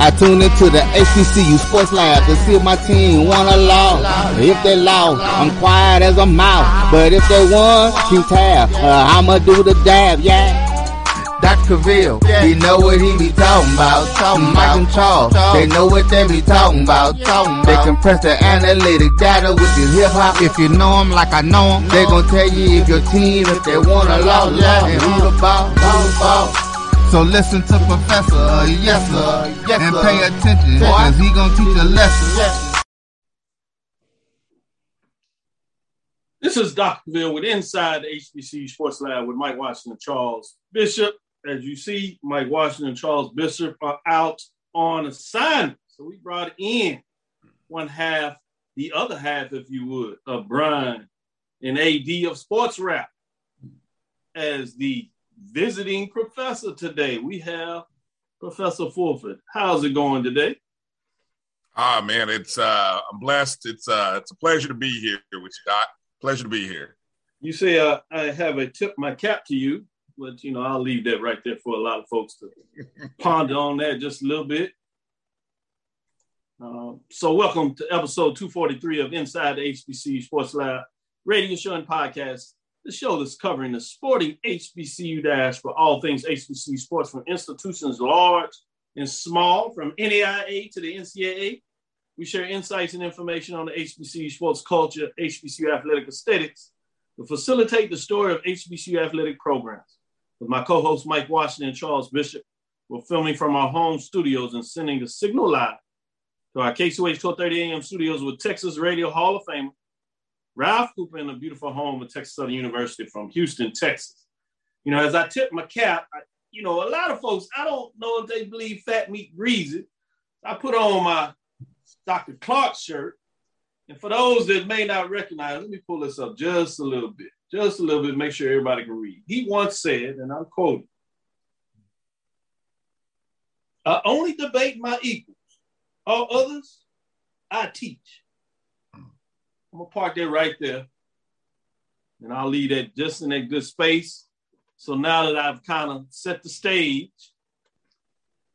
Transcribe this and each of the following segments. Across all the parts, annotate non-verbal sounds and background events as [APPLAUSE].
I tune into the HBCU Sports Lab to see if my team won or lost. If they lost, I'm quiet as a mouse. But if they won, keep tab. Uh, I'ma do the dab, yeah. Dr. Ville, yeah. he know what he be talking about. Talking Mike and Charles, they know what they be talking about. Talking they compress the analytic data with the hip hop. If you know them like I know them, they gon' tell you if your team, if they won or lost, yeah. and who the ball, who the ball. So listen to Professor, uh, yes sir, yes, and pay attention, cause he gonna teach a lesson. Yes. This is Dr. Ville with Inside the HBC Sports Lab with Mike Washington Charles Bishop. As you see, Mike Washington Charles Bishop are out on assignment. So we brought in one half, the other half, if you would, of Brian and AD of Sports Rap as the visiting professor today. We have Professor Fulford. How's it going today? Ah man, it's uh I'm blessed. It's uh it's a pleasure to be here with you, Doc. Pleasure to be here. You say uh, I have a tip my cap to you, but you know, I'll leave that right there for a lot of folks to [LAUGHS] ponder on that just a little bit. Uh, so welcome to episode 243 of Inside the HBC Sports Lab radio show and podcast the show that's covering the sporting HBCU dash for all things HBCU sports from institutions large and small, from NAIA to the NCAA. We share insights and information on the HBCU sports culture, HBCU athletic aesthetics, to facilitate the story of HBCU athletic programs. With my co hosts Mike Washington and Charles Bishop, we're filming from our home studios and sending the signal live to our KCOH 1230 AM studios with Texas Radio Hall of Famer Ralph Cooper in a beautiful home at Texas Southern University from Houston, Texas. You know, as I tip my cap, I, you know, a lot of folks, I don't know if they believe fat meat greasy. I put on my Dr. Clark shirt. And for those that may not recognize, let me pull this up just a little bit, just a little bit, make sure everybody can read. He once said, and I'm quoting, I only debate my equals. All others, I teach. I'm gonna park that right there. And I'll leave that just in that good space. So now that I've kind of set the stage,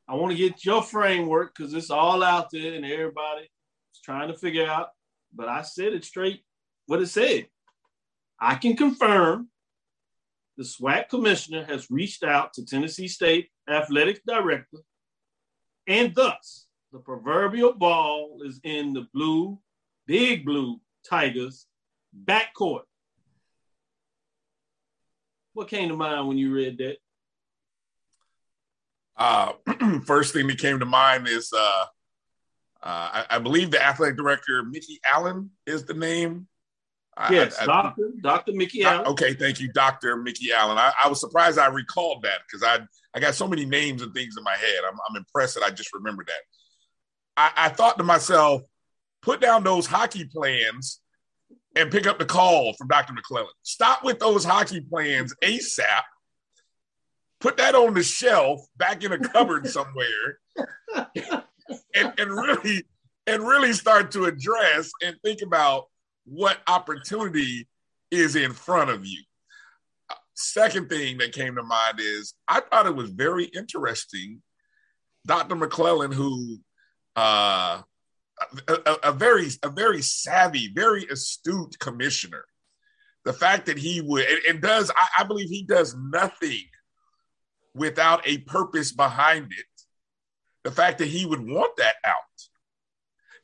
I want to get your framework because it's all out there and everybody is trying to figure out. But I said it straight what it said. I can confirm the SWAC commissioner has reached out to Tennessee State Athletics Director, and thus the proverbial ball is in the blue, big blue Tigers backcourt. What came to mind when you read that? Uh, [CLEARS THROAT] first thing that came to mind is uh, uh, I, I, believe the athletic director Mikki Allen is the name. Yes, I, Doctor Doctor Mikki Allen. Okay, thank you, Doctor Mikki Allen. I, was surprised I recalled that because I I got so many names and things in my head. I'm, I'm impressed that I just remembered that. I, I thought to myself, put down those hockey plans and pick up the call from Dr. McClelland. Stop with those hockey plans ASAP. Put that on the shelf back in a cupboard [LAUGHS] somewhere and, and really and really start to address and think about what opportunity is in front of you. Second thing that came to mind is I thought it was very interesting. Dr. McClelland, who uh, a, a, very a very savvy, very astute commissioner. The fact that he would and, and does, I, I believe he does nothing without a purpose behind it. The fact that he would want that out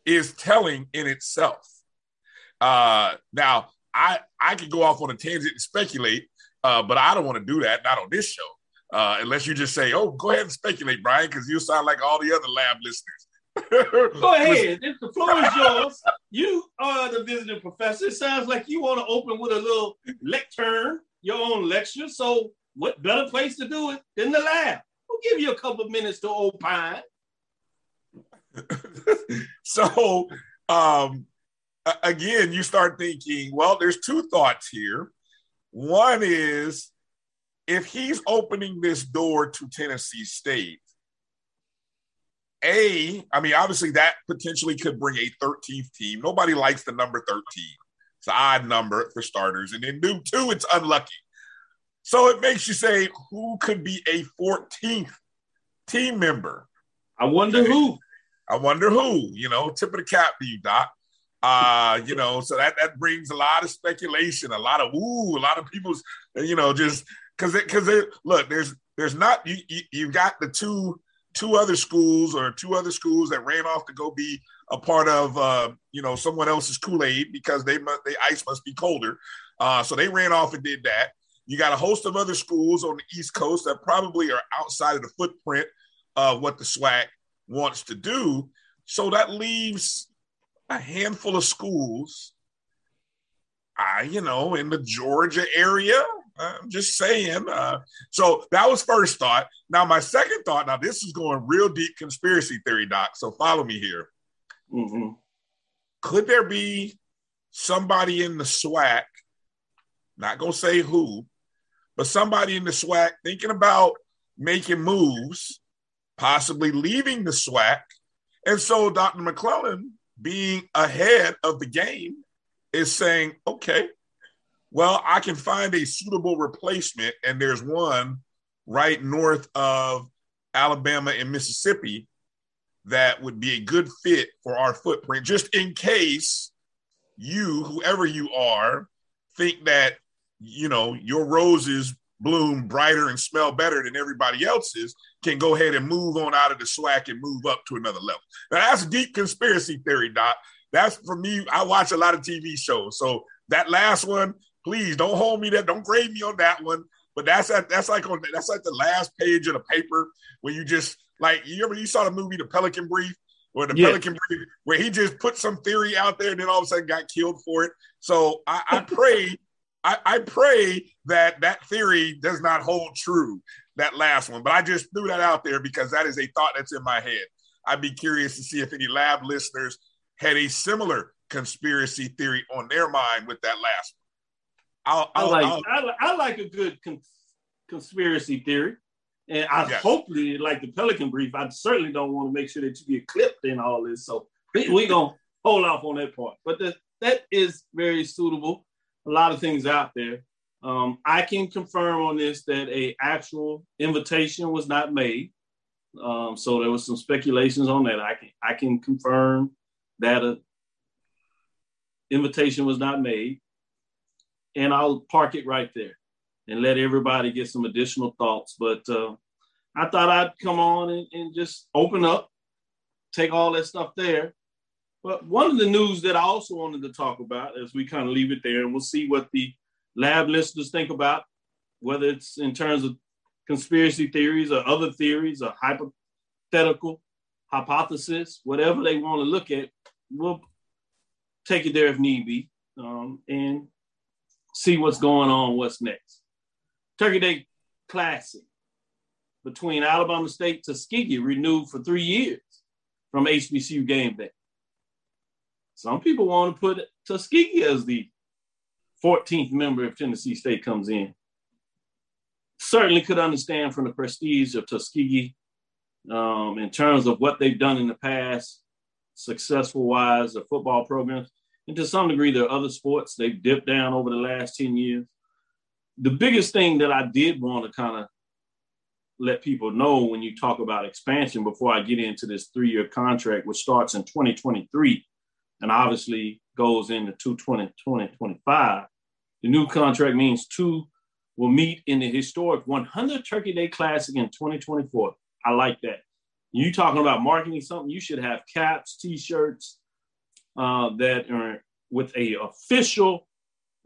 is telling in itself. Uh, now, I I could go off on a tangent and speculate, uh, but I don't want to do that. Not on this show, uh, unless you just say, "Oh, go ahead and speculate, Brian," because you sound like all the other lab listeners. Go ahead. If the floor is yours. You are the visiting professor. It sounds like you want to open with a little lectern, your own lecture. So, what better place to do it than the lab? We'll give you a couple of minutes to opine. [LAUGHS] so, um, again, you start thinking, well, there's two thoughts here. One is if he's opening this door to Tennessee State, a, I mean, obviously that potentially could bring a 13th team. Nobody likes the number 13. It's an odd number for starters. And then new two, it's unlucky. So it makes you say, who could be a 14th team member? I wonder who. I wonder who, you know, tip of the cap to you, Doc. Uh, you know, so that that brings a lot of speculation, a lot of ooh, a lot of people's, you know, just because it because it look, there's there's not you, you you got the two two other schools or two other schools that ran off to go be a part of uh, you know someone else's Kool Aid because they must the ice must be colder, uh, so they ran off and did that. You got a host of other schools on the East Coast that probably are outside of the footprint of what the SWAC wants to do. So that leaves a handful of schools, I, you know, in the Georgia area. I'm just saying. Uh, so that was first thought. Now, my second thought, now this is going real deep conspiracy theory, Doc. So follow me here. Mm-hmm. Could there be somebody in the SWAC, not going to say who, but somebody in the SWAC thinking about making moves, possibly leaving the SWAC? And so Dr. McClelland being ahead of the game is saying, okay, well, I can find a suitable replacement, and there's one right north of Alabama and Mississippi that would be a good fit for our footprint, just in case you, whoever you are, think that you know your roses bloom brighter and smell better than everybody else's, can go ahead and move on out of the SWAC and move up to another level. Now that's deep conspiracy theory, Doc. That's for me. I watch a lot of TV shows, so that last one, please don't hold me that. Don't grade me on that one. But that's at, that's like on that's like the last page of the paper where you just like you ever you saw the movie The Pelican Brief where the yeah. Pelican Brief where he just put some theory out there and then all of a sudden got killed for it. So I, I [LAUGHS] pray I, I pray that that theory does not hold true that last one. But I just threw that out there because that is a thought that's in my head. I'd be curious to see if any lab listeners had a similar conspiracy theory on their mind with that last one. I'll, I'll, i like I'll, I, like a good conspiracy theory, and I yes. hopefully like the Pelican Brief. I certainly don't want to make sure that you get clipped in all this, so we're we gonna hold off on that part. But the, that is very suitable. A lot of things out there. Um, I can confirm on this that a actual invitation was not made. Um, so there was some speculations on that. I can I can confirm that a invitation was not made, and I'll park it right there and let everybody get some additional thoughts. But uh, I thought I'd come on and, and just open up, take all that stuff there. But one of the news that I also wanted to talk about as we kind of leave it there, and we'll see what the lab listeners think about, whether it's in terms of conspiracy theories or other theories or hypothetical hypothesis, whatever they want to look at, we'll take it there if need be um, and see what's going on, what's next. Turkey Day Classic between Alabama State Tuskegee renewed for three years from HBCU game day. Some people want to put Tuskegee as the 14th member if Tennessee State comes in. Certainly could understand from the prestige of Tuskegee um, in terms of what they've done in the past, successful wise, the football programs. And to some degree, there are other sports they've dipped down over the last 10 years. The biggest thing that I did want to kind of let people know when you talk about expansion before I get into this three year contract, which starts in 2023 and obviously goes into 2020 2025 the new contract means two will meet in the historic 100 Turkey Day Classic in 2024. I like that. You talking about marketing something? You should have caps, T-shirts uh, that are with a official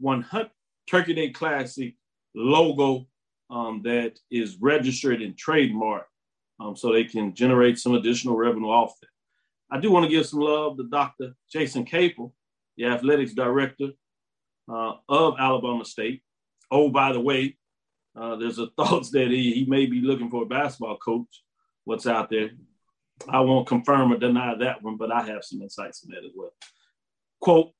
100 Turkey Day Classic logo um, that is registered and trademarked, um, so they can generate some additional revenue off it. I do want to give some love to Dr. Jason Cable, the athletics director uh, of Alabama State. Oh, by the way, uh, there's a [LAUGHS] thoughts that he, he may be looking for a basketball coach. What's out there? I won't confirm or deny that one, but I have some insights in that as well. Quote,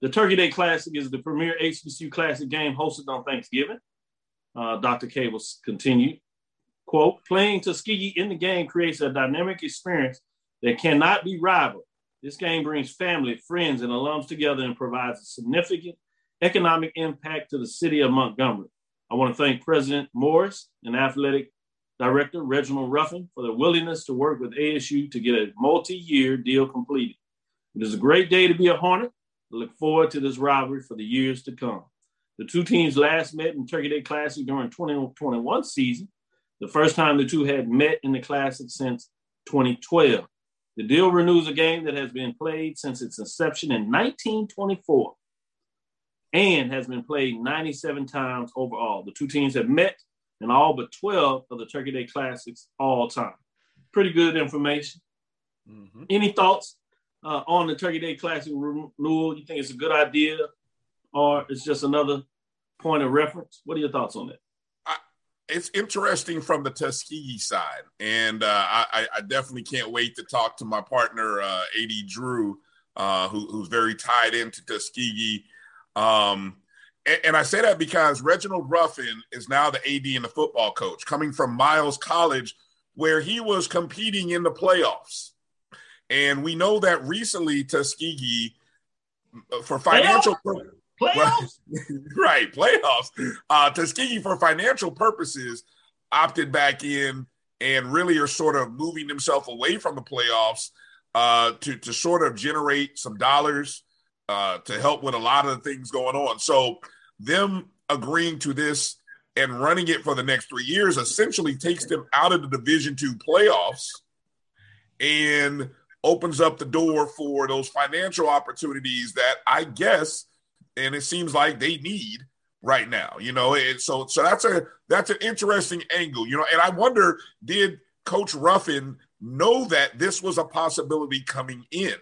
the Turkey Day Classic is the premier HBCU classic game hosted on Thanksgiving. uh, Dr. Cables continued, quote, playing Tuskegee in the game creates a dynamic experience that cannot be rivaled. This game brings family, friends, and alums together and provides a significant economic impact to the city of Montgomery. I want to thank President Morris and athletic director Reginald Ruffin for their willingness to work with ASU to get a multi-year deal completed. It is a great day to be a Hornet. I look forward to this rivalry for the years to come. The two teams last met in Turkey Day Classic during 2021 season, the first time the two had met in the Classic since 2012. The deal renews a game that has been played since its inception in 1924 and has been played 97 times overall. The two teams have met in all but 12 of the Turkey Day Classics all time. Pretty good information. Mm-hmm. Any thoughts uh, on the Turkey Day Classic renewal? You think it's a good idea or it's just another point of reference? What are your thoughts on that? it's interesting from the Tuskegee side, and uh, I, I, definitely can't wait to talk to my partner uh, Ad Drew, uh, who, who's very tied into Tuskegee. Um, and, and, I say that because Reginald Ruffin is now the AD and the football coach, coming from Miles College, where he was competing in the playoffs. And we know that recently Tuskegee, uh, for financial purposes, Playoffs? [LAUGHS] right, playoffs. Uh, Tuskegee, for financial purposes, opted back in and really are sort of moving themselves away from the playoffs uh, to, to sort of generate some dollars uh, to help with a lot of the things going on. So, them agreeing to this and running it for the next three years essentially takes them out of the Division two playoffs and opens up the door for those financial opportunities that I guess – and it seems like they need right now. You know, and so so that's a that's an interesting angle. You know, and I wonder did Coach Ruffin know that this was a possibility coming in?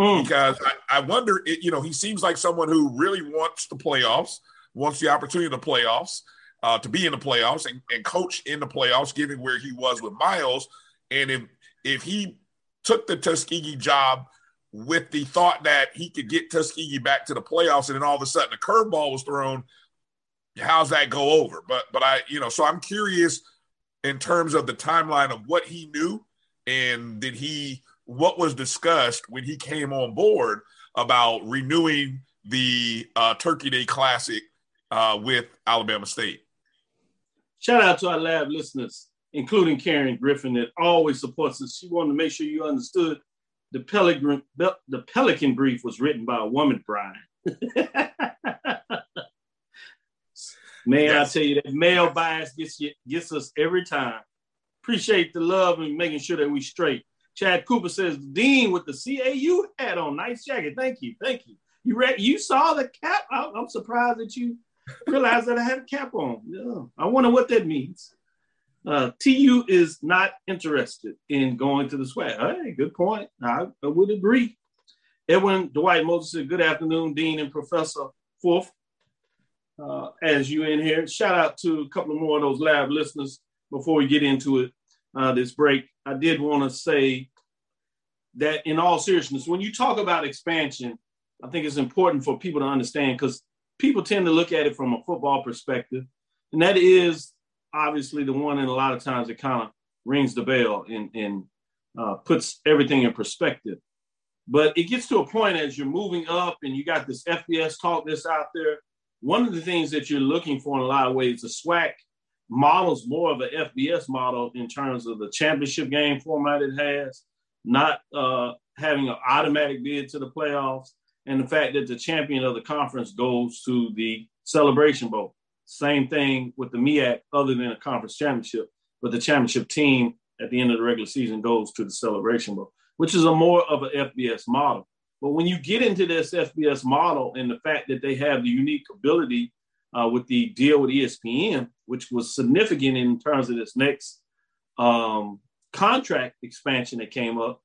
Mm. Because I, I wonder, it, you know, he seems like someone who really wants the playoffs, wants the opportunity of the playoffs, uh, to be in the playoffs and, and coach in the playoffs, given where he was with Miles. And if if he took the Tuskegee job with the thought that he could get Tuskegee back to the playoffs, and then all of a sudden a curveball was thrown. How's that go over? But but I you know so I'm curious in terms of the timeline of what he knew and did he what was discussed when he came on board about renewing the uh, Turkey Day Classic uh, with Alabama State. Shout out to our lab listeners, including Karen Griffin, that always supports us. She wanted to make sure you understood the Pelican, the Pelican brief was written by a woman, Brian. [LAUGHS] Man, yes. I tell you that male bias gets you, gets us every time. Appreciate the love and making sure that we straight. Chad Cooper says, Dean with the CAU hat on, nice jacket. Thank you, thank you. You read, you saw the cap. I, am surprised that you realized that I had a cap on. Yeah. I wonder what that means. Uh, TU is not interested in going to the SWAC. Hey, good point. I, I would agree. Edwin Dwight Moses said, Good afternoon, Dean and Professor Fourth. Uh, as you in here, shout out to a couple of more of those lab listeners before we get into it uh, this break. I did want to say that in all seriousness, when you talk about expansion, I think it's important for people to understand because people tend to look at it from a football perspective, and that is obviously the one, and a lot of times it kind of rings the bell and, and uh, puts everything in perspective. But it gets to a point as you're moving up and you got this FBS talk that's out there. One of the things that you're looking for in a lot of ways, is the SWAC models more of an FBS model in terms of the championship game format it has, not uh, having an automatic bid to the playoffs, and the fact that the champion of the conference goes to the Celebration Bowl. Same thing with the MEAC, other than a conference championship, but the championship team at the end of the regular season goes to the Celebration Bowl, which is a more of an FBS model. But when you get into this FBS model and the fact that they have the unique ability uh, with the deal with ESPN, which was significant in terms of this next um, contract expansion that came up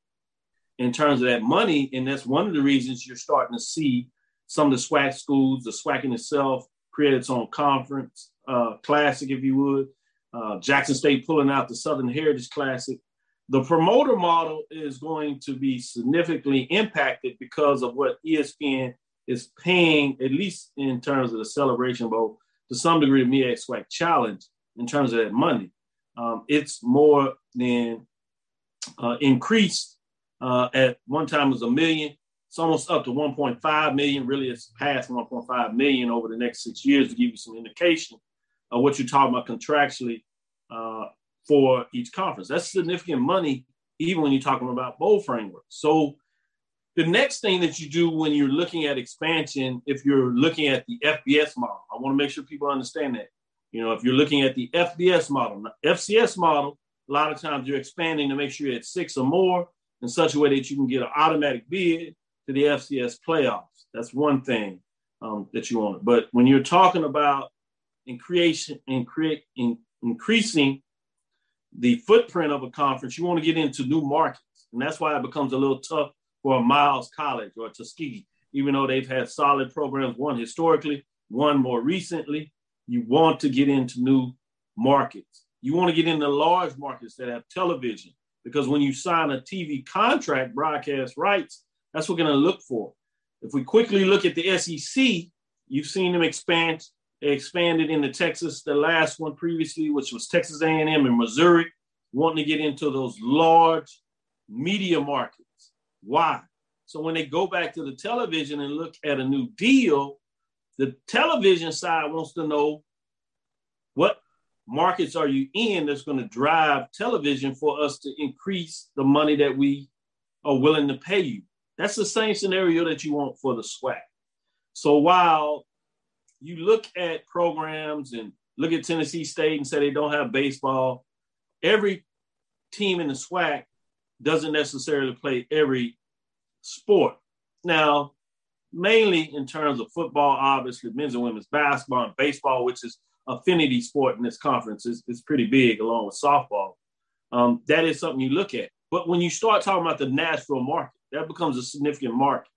in terms of that money. And that's one of the reasons you're starting to see some of the SWAC schools, the SWAC in itself, create its own conference uh, classic, if you would. Uh, Jackson State pulling out the Southern Heritage Classic. The promoter model is going to be significantly impacted because of what ESPN is paying, at least in terms of the Celebration Bowl, to some degree the MEAC SWAC challenge in terms of that money. Um, it's more than uh, increased. Uh, at one time it was a million. It's almost up to 1.5 million. Really, it's past 1.5 million over the next six years to give you some indication of what you're talking about contractually uh, for each conference. That's significant money, even when you're talking about bowl frameworks. So the next thing that you do when you're looking at expansion, if you're looking at the FBS model, I want to make sure people understand that. You know, if you're looking at the FBS model, FCS model, a lot of times you're expanding to make sure you're at six or more in such a way that you can get an automatic bid to the FCS playoffs. That's one thing um, that you want. But when you're talking about in creation and increasing the footprint of a conference, you want to get into new markets. And that's why it becomes a little tough for a Miles College or Tuskegee, even though they've had solid programs, one historically, one more recently. You want to get into new markets. You want to get into large markets that have television, because when you sign a TV contract, broadcast rights, that's what we're going to look for. If we quickly look at the SEC, you've seen them expand. Expanded into Texas, the last one previously, which was Texas A&M and Missouri, wanting to get into those large media markets. Why? So when they go back to the television and look at a new deal, the television side wants to know what markets are you in that's going to drive television for us to increase the money that we are willing to pay you. That's the same scenario that you want for the SWAC. So while you look at programs and look at Tennessee State and say they don't have baseball, every team in the SWAC doesn't necessarily play every sport. Now, mainly in terms of football, obviously men's and women's basketball and baseball, which is affinity sport in this conference, is, is pretty big along with softball. Um, that is something you look at. But when you start talking about the Nashville market, that becomes a significant market.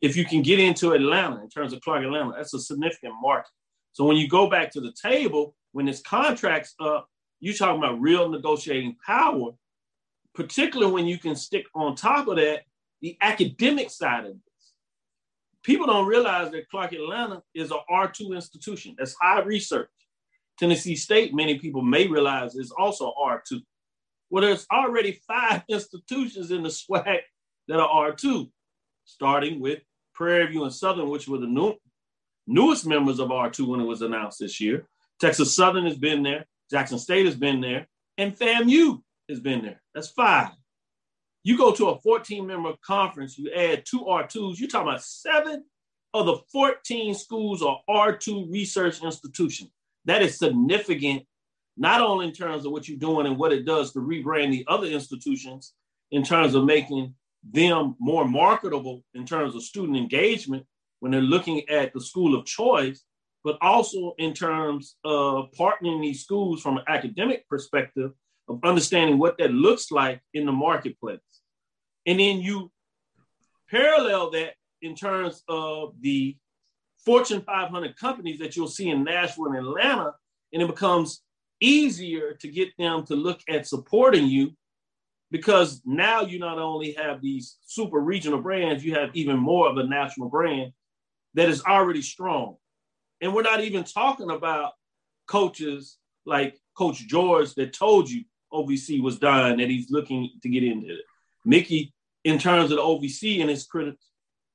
If you can get into Atlanta in terms of Clark Atlanta, that's a significant market. So when you go back to the table, when this contract's up, you're talking about real negotiating power, particularly when you can stick on top of that the academic side of this. People don't realize that Clark Atlanta is an R2 institution. That's high research. Tennessee State, many people may realize, is also R2. Well, there's already five [LAUGHS] institutions in the SWAC that are R2, starting with Prairie View and Southern, which were the new, newest members of R2 when it was announced this year. Texas Southern has been there, Jackson State has been there, and FAMU has been there. That's five. You go to a 14 member conference, you add two R2s, you're talking about seven of the 14 schools are R2 research institutions. That is significant, not only in terms of what you're doing and what it does to rebrand the other institutions, in terms of making them more marketable in terms of student engagement when they're looking at the school of choice, but also in terms of partnering these schools from an academic perspective of understanding what that looks like in the marketplace. And then you parallel that in terms of the Fortune 500 companies that you'll see in Nashville and Atlanta, and it becomes easier to get them to look at supporting you because now you not only have these super regional brands, you have even more of a national brand that is already strong. And we're not even talking about coaches like Coach George that told you OVC was dying, that he's looking to get into it. Mikki, in terms of the OVC and his criti-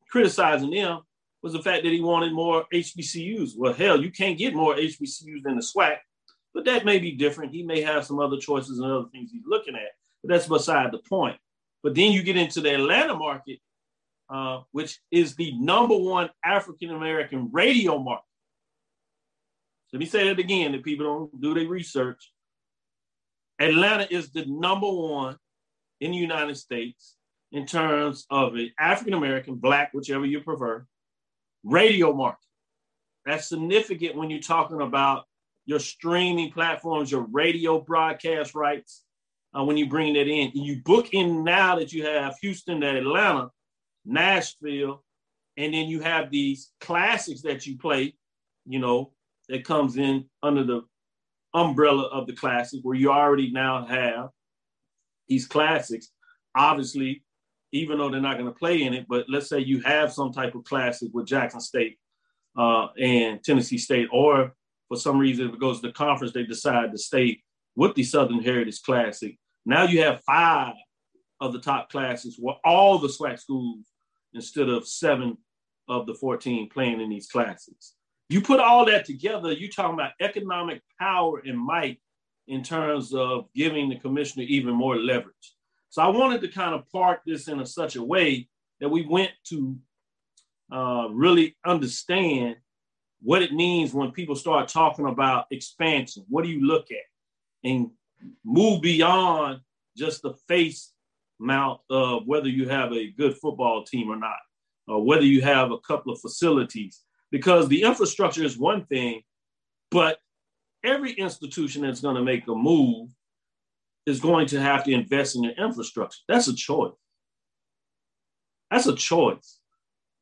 criticizing them, was the fact that he wanted more HBCUs. Well, hell, you can't get more HBCUs than the SWAC, but that may be different. He may have some other choices and other things he's looking at. But that's beside the point. But then you get into the Atlanta market, uh, which is the number one African American radio market. Let me say that again if people don't do their research. Atlanta is the number one in the United States in terms of an African American, black, whichever you prefer, radio market. That's significant when you're talking about your streaming platforms, your radio broadcast rights, uh, when you bring that in. You book in now that you have Houston to Atlanta, Nashville, and then you have these classics that you play, you know, that comes in under the umbrella of the classic where you already now have these classics. Obviously, even though they're not going to play in it, but let's say you have some type of classic with Jackson State uh, and Tennessee State or for some reason, if it goes to the conference, they decide to stay with the Southern Heritage Classic. Now you have five of the top classes were all the SWAC schools instead of seven of the 14 playing in these classes. You put all that together, you're talking about economic power and might in terms of giving the commissioner even more leverage. So I wanted to kind of park this in a, such a way that we went to uh, really understand what it means when people start talking about expansion. What do you look at? And move beyond just the face mount of whether you have a good football team or not, or whether you have a couple of facilities. Because the infrastructure is one thing, but every institution that's going to make a move is going to have to invest in your infrastructure. That's a choice. That's a choice.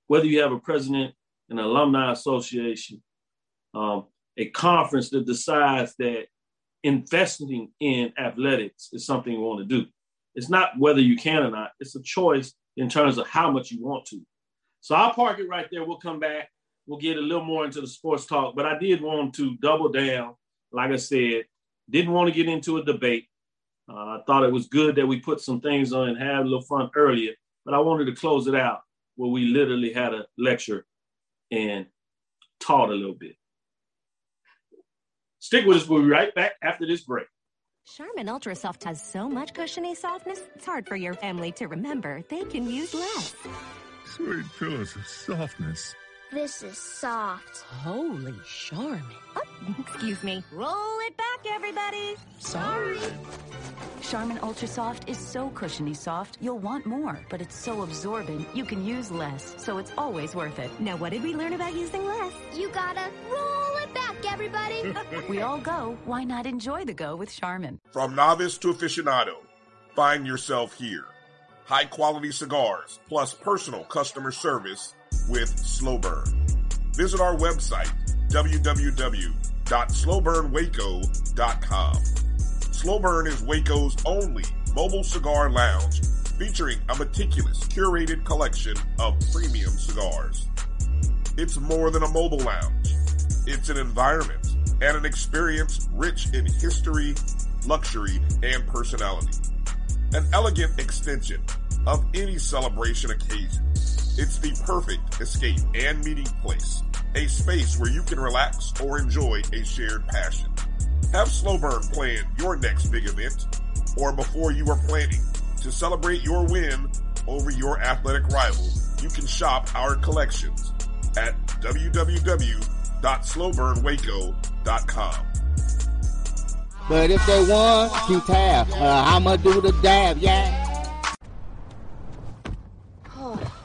Whether you have a president, an alumni association, um, a conference that decides that investing in athletics is something you want to do. It's not whether you can or not, it's a choice in terms of how much you want to. So I'll park it right there. We'll come back. We'll get a little more into the sports talk, but I did want to double down. Like I said, didn't want to get into a debate. Uh, I thought it was good that we put some things on and had a little fun earlier, but I wanted to close it out where we literally had a lecture and taught a little bit. Stick with us. We'll be right back after this break. Charmin Ultra Soft has so much cushiony softness, it's hard for your family to remember they can use less. Sweet pillows of softness. This is soft. Holy Charmin. Oh, excuse me. Roll it back, everybody. Sorry. Charmin Ultra Soft is so cushiony soft, you'll want more, but it's so absorbent, you can use less, so it's always worth it. Now, what did we learn about using less? You gotta roll it back, everybody. [LAUGHS] we all go. Why not enjoy the go with Charmin? From novice to aficionado, find yourself here. High quality cigars plus personal customer service with Slow Burn. Visit our website, www.slowburnwaco.com. Slow Burn is Waco's only mobile cigar lounge featuring a meticulous curated collection of premium cigars. It's more than a mobile lounge. It's an environment and an experience rich in history, luxury, and personality. An elegant extension of any celebration occasion. It's the perfect escape and meeting place, a space where you can relax or enjoy a shared passion. Have Slow Burn plan your next big event or before you are planning to celebrate your win over your athletic rival. You can shop our collections at www.slowburnwaco.com. But if they want to tab, uh, I'ma do the dab, yeah. [SIGHS]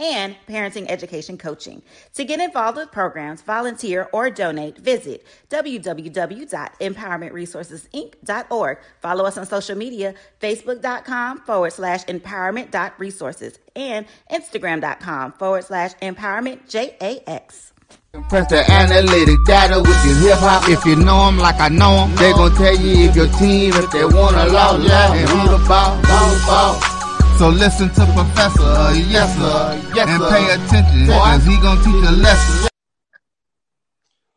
and parenting education coaching. To get involved with programs, volunteer, or donate, visit www.empowermentresourcesinc.org. Follow us on social media, facebook.com forward slash empowerment.resources and instagram.com forward slash empowerment JAX. Press the analytic data with your hip hop. If you know them like I know them, they gon' tell you if your team, if they wanna lose, yeah, and who the ball, ball, ball. So listen to Professor, uh, yes sir, yes, and pay attention, cause he gonna teach a lesson.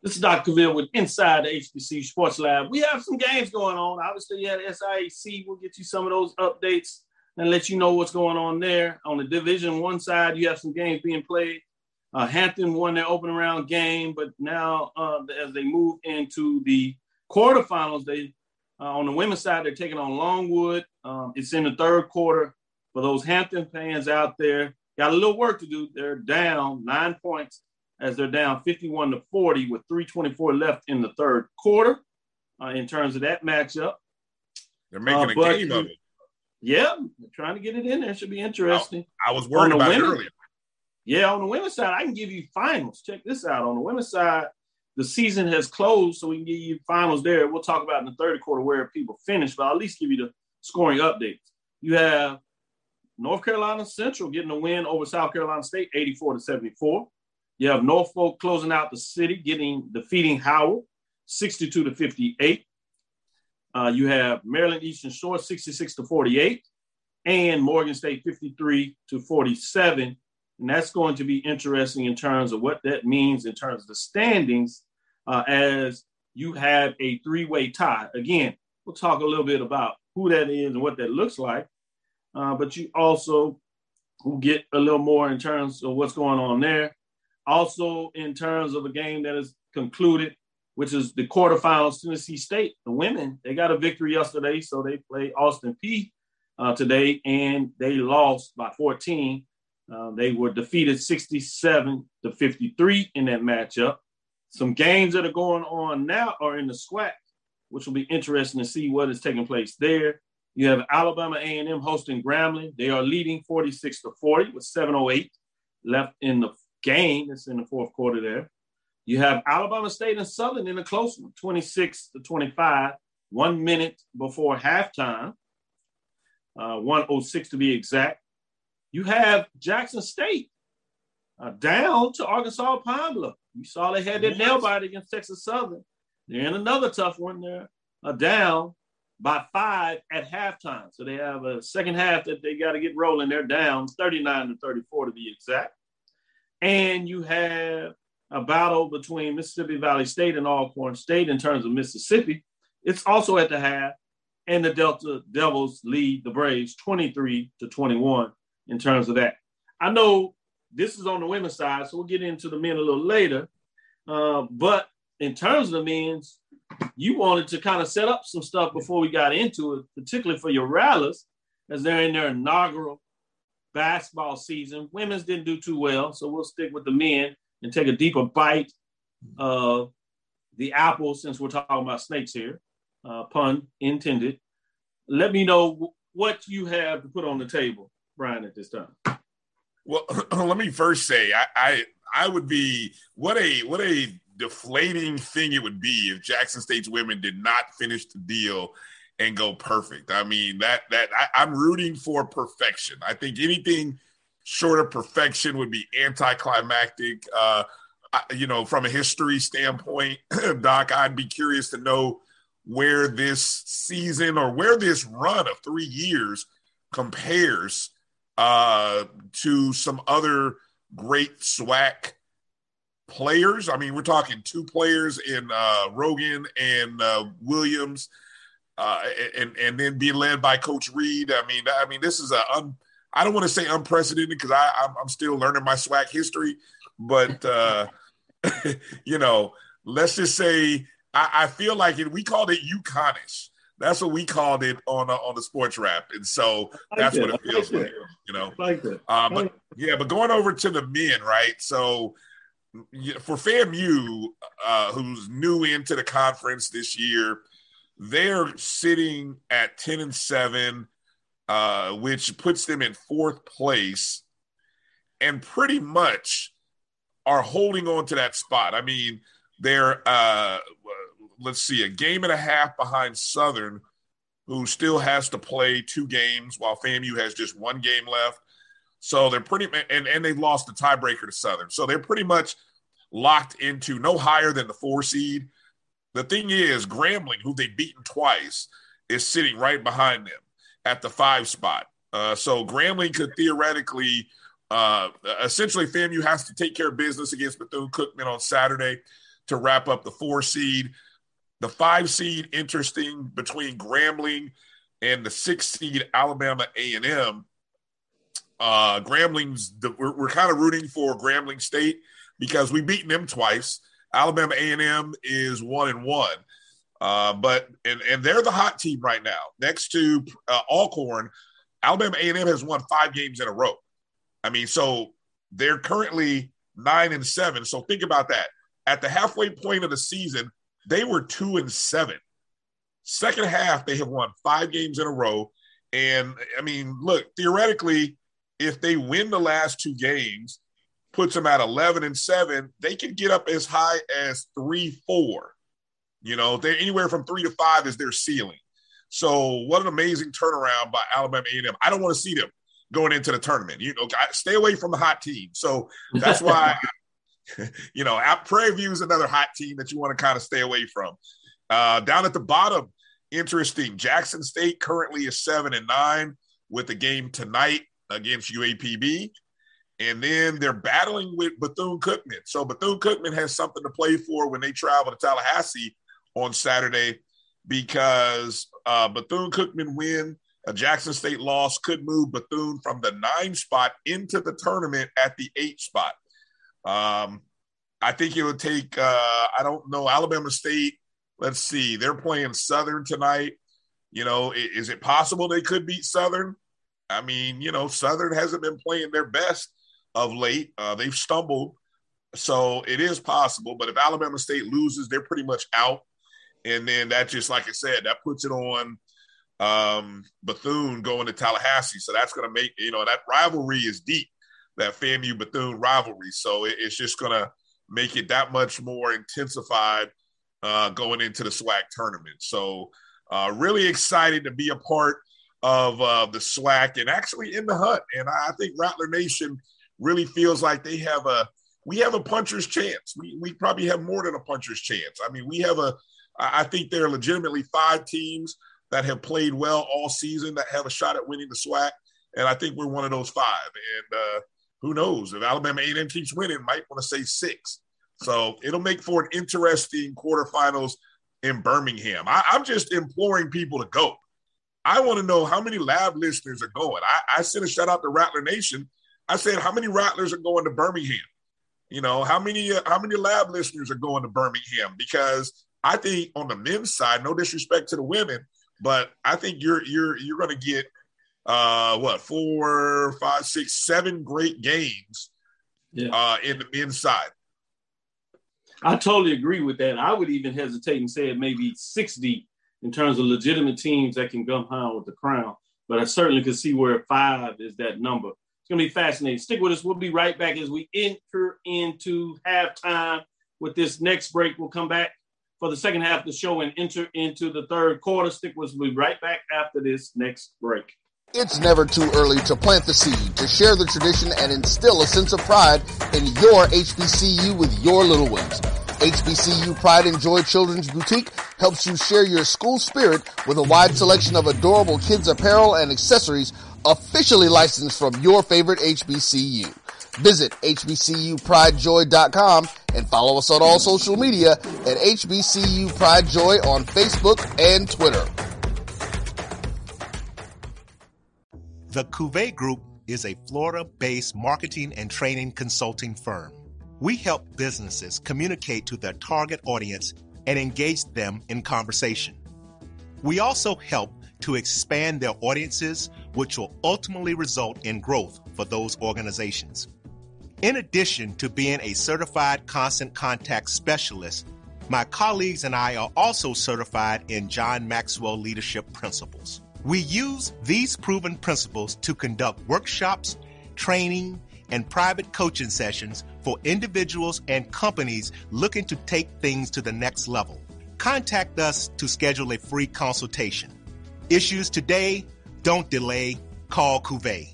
This is Dr. Cavill with Inside the HBC Sports Lab. We have some games going on. Obviously, yeah, the SIAC We'll get you some of those updates and let you know what's going on there. On the Division One side, you have some games being played. Uh, Hampton won their opening round game, but now uh, as they move into the quarterfinals, they uh, on the women's side they're taking on Longwood. Um, it's in the third quarter for those Hampton fans out there, got a little work to do. They're down nine points as they're down 51 to 40 with 324 left in the third quarter uh, in terms of that matchup. They're making uh, a game of it. Yeah, they're trying to get it in there. Should be interesting. I, I was worried about women, it earlier. Yeah, on the women's side, I can give you finals. Check this out. On the women's side, the season has closed, so we can give you finals there. We'll talk about in the third quarter where people finish, but I'll at least give you the scoring updates. You have North Carolina Central getting a win over South Carolina State, 84 to 74. You have Norfolk closing out the city, getting defeating Howard, 62 to 58. Uh, you have Maryland Eastern Shore, 66 to 48, and Morgan State, 53 to 47. And that's going to be interesting in terms of what that means in terms of the standings uh, as you have a three way tie. Again, we'll talk a little bit about who that is and what that looks like. Uh, but you also get a little more in terms of what's going on there. Also, in terms of a game that is concluded, which is the quarterfinals, Tennessee State, the women, they got a victory yesterday. So they played Austin Peay uh, today and they lost by 14. Uh, they were defeated 67 to 53 in that matchup. Some games that are going on now are in the SWAC, which will be interesting to see what is taking place there. You have Alabama A&M hosting Grambling. They are leading 46 to 40 with 7:08 left in the game. It's in the fourth quarter there. You have Alabama State and Southern in a close one, 26 to 25, one minute before halftime, uh, 106 to be exact. You have Jackson State uh, down to Arkansas Pine. You saw they had their nail bite against Texas Southern. They're in another tough one there, uh, down by five at halftime. So they have a second half that they got to get rolling. They're down 39 to 34 to be exact. And you have a battle between Mississippi Valley State and Alcorn State in terms of Mississippi. It's also at the half, and the Delta Devils lead the Braves 23 to 21 in terms of that. I know this is on the women's side, so we'll get into the men a little later. Uh, but in terms of the men's, you wanted to kind of set up some stuff before we got into it, particularly for your Rattlers, as they're in their inaugural basketball season. Women's didn't do too well, so we'll stick with the men and take a deeper bite of the apple since we're talking about snakes here, uh, pun intended. Let me know what you have to put on the table Brian at this time? Well, [CLEARS THROAT] let me first say I, I I would be what a what a deflating thing it would be if Jackson State's women did not finish the deal and go perfect. I mean that that I, I'm rooting for perfection. I think anything short of perfection would be anticlimactic. Uh, you know, from a history standpoint, [CLEARS THROAT] Doc, I'd be curious to know where this season or where this run of three years compares uh, to some other great SWAC players. I mean, we're talking two players in uh, Rogan and uh, Williams, uh, and and then being led by Coach Reed. I mean, I mean, this is a un, I don't want to say unprecedented because I I'm, I'm, still learning my SWAC history, but uh, [LAUGHS] you know, let's just say I, I feel like it. We called it UConnish. That's what we called it on uh, on the sports wrap, and so like that's it. what it feels like, like you know. Like it. Uh, but yeah, but going over to the men, right? So for FAMU, uh, who's new into the conference this year, they're sitting at ten and seven, uh, which puts them in fourth place, and pretty much are holding on to that spot. I mean, they're uh, let's see, a game and a half behind Southern, who still has to play two games while FAMU has just one game left. So they're pretty and and they've lost the tiebreaker to Southern. So they're pretty much locked into no higher than the four seed. The thing is, Grambling, who they've beaten twice, is sitting right behind them at the five spot. Uh, so Grambling could theoretically, uh, essentially, FAMU has to take care of business against Bethune Cookman on Saturday to wrap up the four seed. The five seed, interesting between Grambling and the six seed Alabama A and M. Uh, Grambling's the, we're, we're kind of rooting for Grambling State because we've beaten them twice. Alabama A and M is one and one, uh, but and and they're the hot team right now. Next to uh, Alcorn, Alabama A and M has won five games in a row. I mean, so they're currently nine and seven. So think about that. At the halfway point of the season, they were two and seven. Second half, they have won five games in a row, And I mean, look, theoretically, if they win the last two games, puts them at 11 and 7, they can get up as high as 3 4. You know, they're anywhere from 3 to 5 is their ceiling. So, what an amazing turnaround by Alabama A&M. I don't want to see them going into the tournament. You know, stay away from the hot team. So, that's why [LAUGHS] you know, Prairie View is another hot team that you want to kind of stay away from. Uh, down at the bottom, interesting. Jackson State currently is seven and nine with the game tonight against UAPB. And then they're battling with Bethune Cookman. So Bethune Cookman has something to play for when they travel to Tallahassee on Saturday because uh, Bethune Cookman win, a Jackson State loss could move Bethune from the nine spot into the tournament at the eight spot. Um, I think it would take, uh, I don't know, Alabama State. Let's see, they're playing Southern tonight. You know, is it possible they could beat Southern? I mean, you know, Southern hasn't been playing their best of late. Uh, they've stumbled. So it is possible. But if Alabama State loses, they're pretty much out. And then that just, like I said, that puts it on um, Bethune going to Tallahassee. So that's going to make, you know, that rivalry is deep, that FAMU Bethune rivalry. So it, it's just going to make it that much more intensified uh, going into the SWAC tournament. So uh, really excited to be a part of uh, the SWAC and actually in the hunt. And I think Rattler Nation really feels like they have a we have a puncher's chance. We we probably have more than a puncher's chance. I mean, we have a I think there are legitimately five teams that have played well all season that have a shot at winning the SWAC, and I think we're one of those five. And uh, who knows if Alabama A&M keeps winning, might want to say six. So it'll make for an interesting quarterfinals in Birmingham. I, am just imploring people to go. I want to know how many lab listeners are going. I, I sent a shout out to Rattler Nation. I said, how many Rattlers are going to Birmingham? You know, how many uh, how many lab listeners are going to Birmingham? Because I think on the men's side, no disrespect to the women, but I think you're you're you're going to get uh what four, five, six, seven great games yeah. uh, in the men's side. I totally agree with that. I would even hesitate and say it maybe six deep in terms of legitimate teams that can come home with the crown. But I certainly could see where five is that number. It's going to be fascinating. Stick with us. We'll be right back as we enter into halftime with this next break. We'll come back for the second half of the show and enter into the third quarter. Stick with us. We'll be right back after this next break. It's never too early to plant the seed, to share the tradition, and instill a sense of pride in your HBCU with your little ones. HBCU Pride and Joy Children's Boutique helps you share your school spirit with a wide selection of adorable kids apparel and accessories officially licensed from your favorite HBCU. Visit hbcupridejoy.com and follow us on all social media at HBCU Pride Joy on Facebook and Twitter. The Cuvée Group is a Florida-based marketing and training consulting firm. We help businesses communicate to their target audience and engage them in conversation. We also help to expand their audiences, which will ultimately result in growth for those organizations. In addition to being a certified constant contact specialist, my colleagues and I are also certified in John Maxwell Leadership Principles. We use these proven principles to conduct workshops, training, and private coaching sessions for individuals and companies looking to take things to the next level. Contact us to schedule a free consultation. Issues today, don't delay, call Cuvée.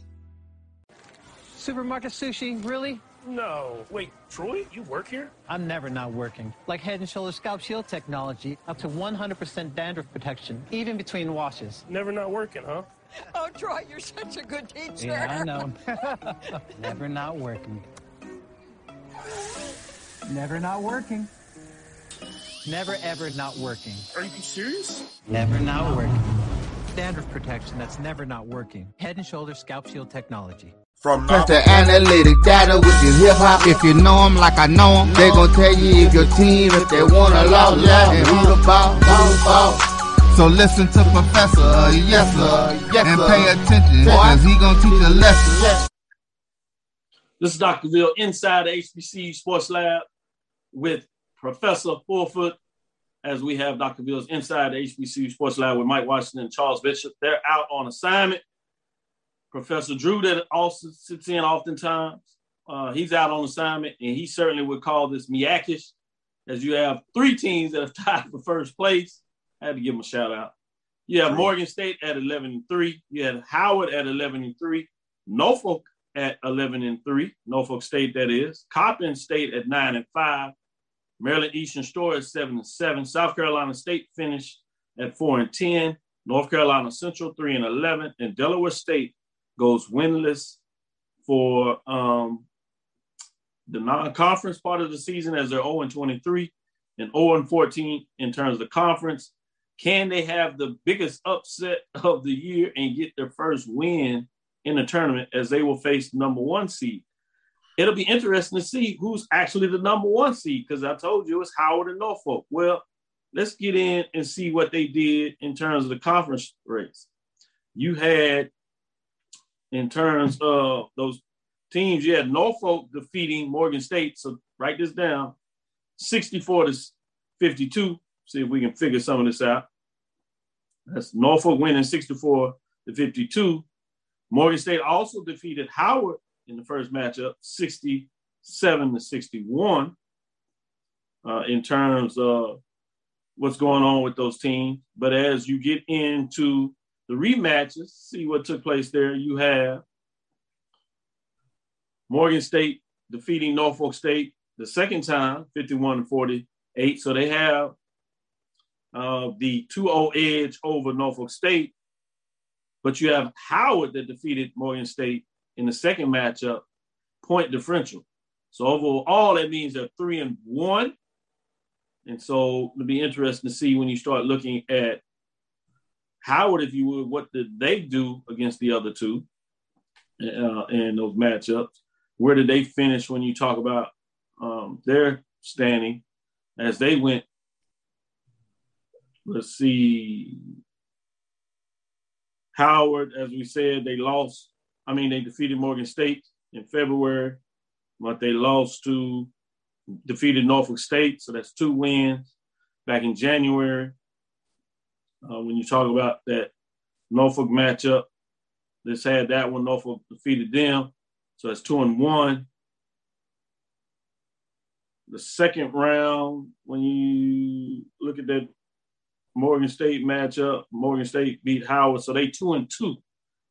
Supermarket sushi, really? No. Wait, Troy, you work here? I'm never not working. Like Head & Shoulders Scalp Shield technology, up to 100% dandruff protection, even between washes. Never not working, huh? [LAUGHS] Oh, Troy, you're such a good teacher. Yeah, I know. [LAUGHS] never not working. Never not working. Never ever not working. Are you serious? Never not working. Standard protection that's never not working. Head and shoulder Scalp Shield technology. From Press the analytic data with your hip hop. If you know them like I know them, they gon' tell you if your team, if they want to lose, yeah, and who the ball, who the ball. So listen to Professor, yes sir, yes, and pay attention, cause he gonna teach a lesson. This is Dr. Bill inside the HBC Sports Lab with Professor Fulford as we have Dr. Bills inside the HBCU Sports Lab with Mike Washington and Charles Bishop. They're out on assignment. Professor Drew, that also sits in oftentimes, uh, he's out on assignment, and he certainly would call this Miakish, as you have three teams that have [LAUGHS] tied for first place. I had to give them a shout out. You have Morgan State at 11 and 3. You have Howard at 11 and 3. Norfolk at 11 and 3. Norfolk State, that is. Coppin State at 9 and 5. Maryland Eastern Shore at 7 and 7. South Carolina State finished at 4 and 10. North Carolina Central 3 and 11. And Delaware State goes winless for um, the non-conference part of the season as they're 0 and 23 and 0 and 14 in terms of the conference. Can they have the biggest upset of the year and get their first win in the tournament as they will face number one seed? It'll be interesting to see who's actually the number one seed because I told you it's Howard and Norfolk. Well, let's get in and see what they did in terms of the conference race. You had, in terms of those teams, you had Norfolk defeating Morgan State. So write this down 64 to 52. See if we can figure some of this out. That's Norfolk winning 64 to 52. Morgan State also defeated Howard in the first matchup, 67 to 61. Uh, in terms of what's going on with those teams. But as you get into the rematches, see what took place there. You have Morgan State defeating Norfolk State the second time, 51 to 48. So they have uh, the 2 0 edge over Norfolk State. But you have Howard that defeated Morgan State in the second matchup, point differential. So overall, that means they're three and one. And so it'll be interesting to see when you start looking at Howard, if you would, what did they do against the other two uh, in those matchups? Where did they finish when you talk about um, their standing as they went? Let's see. Howard, as we said, they lost. I mean, they defeated Morgan State in February, but they lost to defeated Norfolk State, so that's two wins back in January. Uh, when you talk about that Norfolk matchup, let's had that one. Norfolk defeated them, so that's two and one. The second round, when you look at that Morgan State matchup, Morgan State beat Howard, so they two and two.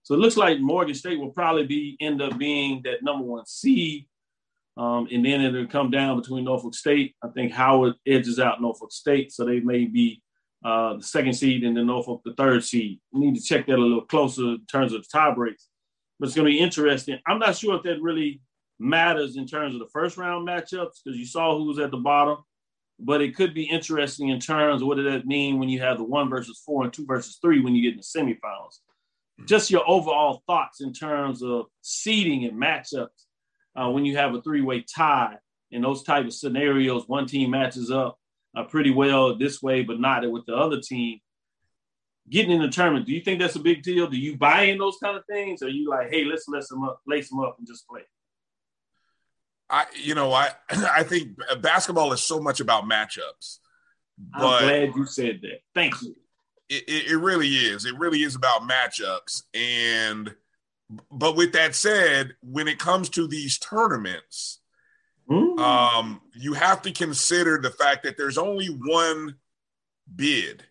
So it looks like Morgan State will probably be end up being that number one seed. Um, and then it'll come down between Norfolk State. I think Howard edges out Norfolk State, so they may be uh, the second seed and then Norfolk the third seed. We need to check that a little closer in terms of the tie breaks. But it's going to be interesting. I'm not sure if that really matters in terms of the first round matchups because you saw who was at the bottom. But it could be interesting in terms of what does that mean when you have the one versus four and two versus three when you get in the semifinals. Just your overall thoughts in terms of seeding and matchups uh, when you have a three-way tie in those type of scenarios. One team matches up uh, pretty well this way, but not with the other team. Getting in the tournament, do you think that's a big deal? Do you buy in those kind of things? Or are you like, hey, let's lace them up, lace them up, and just play? I, you know, I, [CLEARS THROAT] I think basketball is so much about matchups. I'm glad you said that. Thank you. It, it, it really is. It really is about matchups. And, but with that said, when it comes to these tournaments, mm. um, you have to consider the fact that there's only one bid.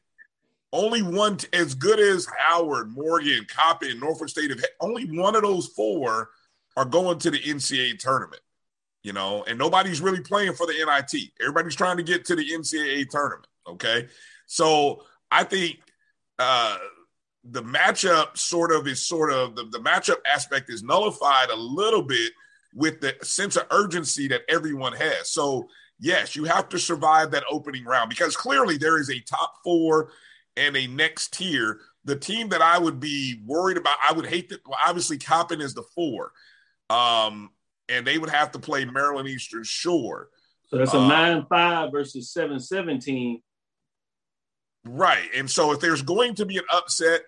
Only one, t- as good as Howard, Morgan, Coppin, Norfolk State, only one of those four are going to the NCAA tournament you know, and nobody's really playing for the NIT. Everybody's trying to get to the NCAA tournament. Okay. So I think uh, the matchup sort of is sort of the, the matchup aspect is nullified a little bit with the sense of urgency that everyone has. So, yes, you have to survive that opening round because clearly there is a top four and a next tier. The team that I would be worried about, I would hate that. Well, obviously, Coppin is the four. Um, and they would have to play Maryland Eastern Shore. So that's a uh, nine five versus seven seventeen. Right, and so if there's going to be an upset,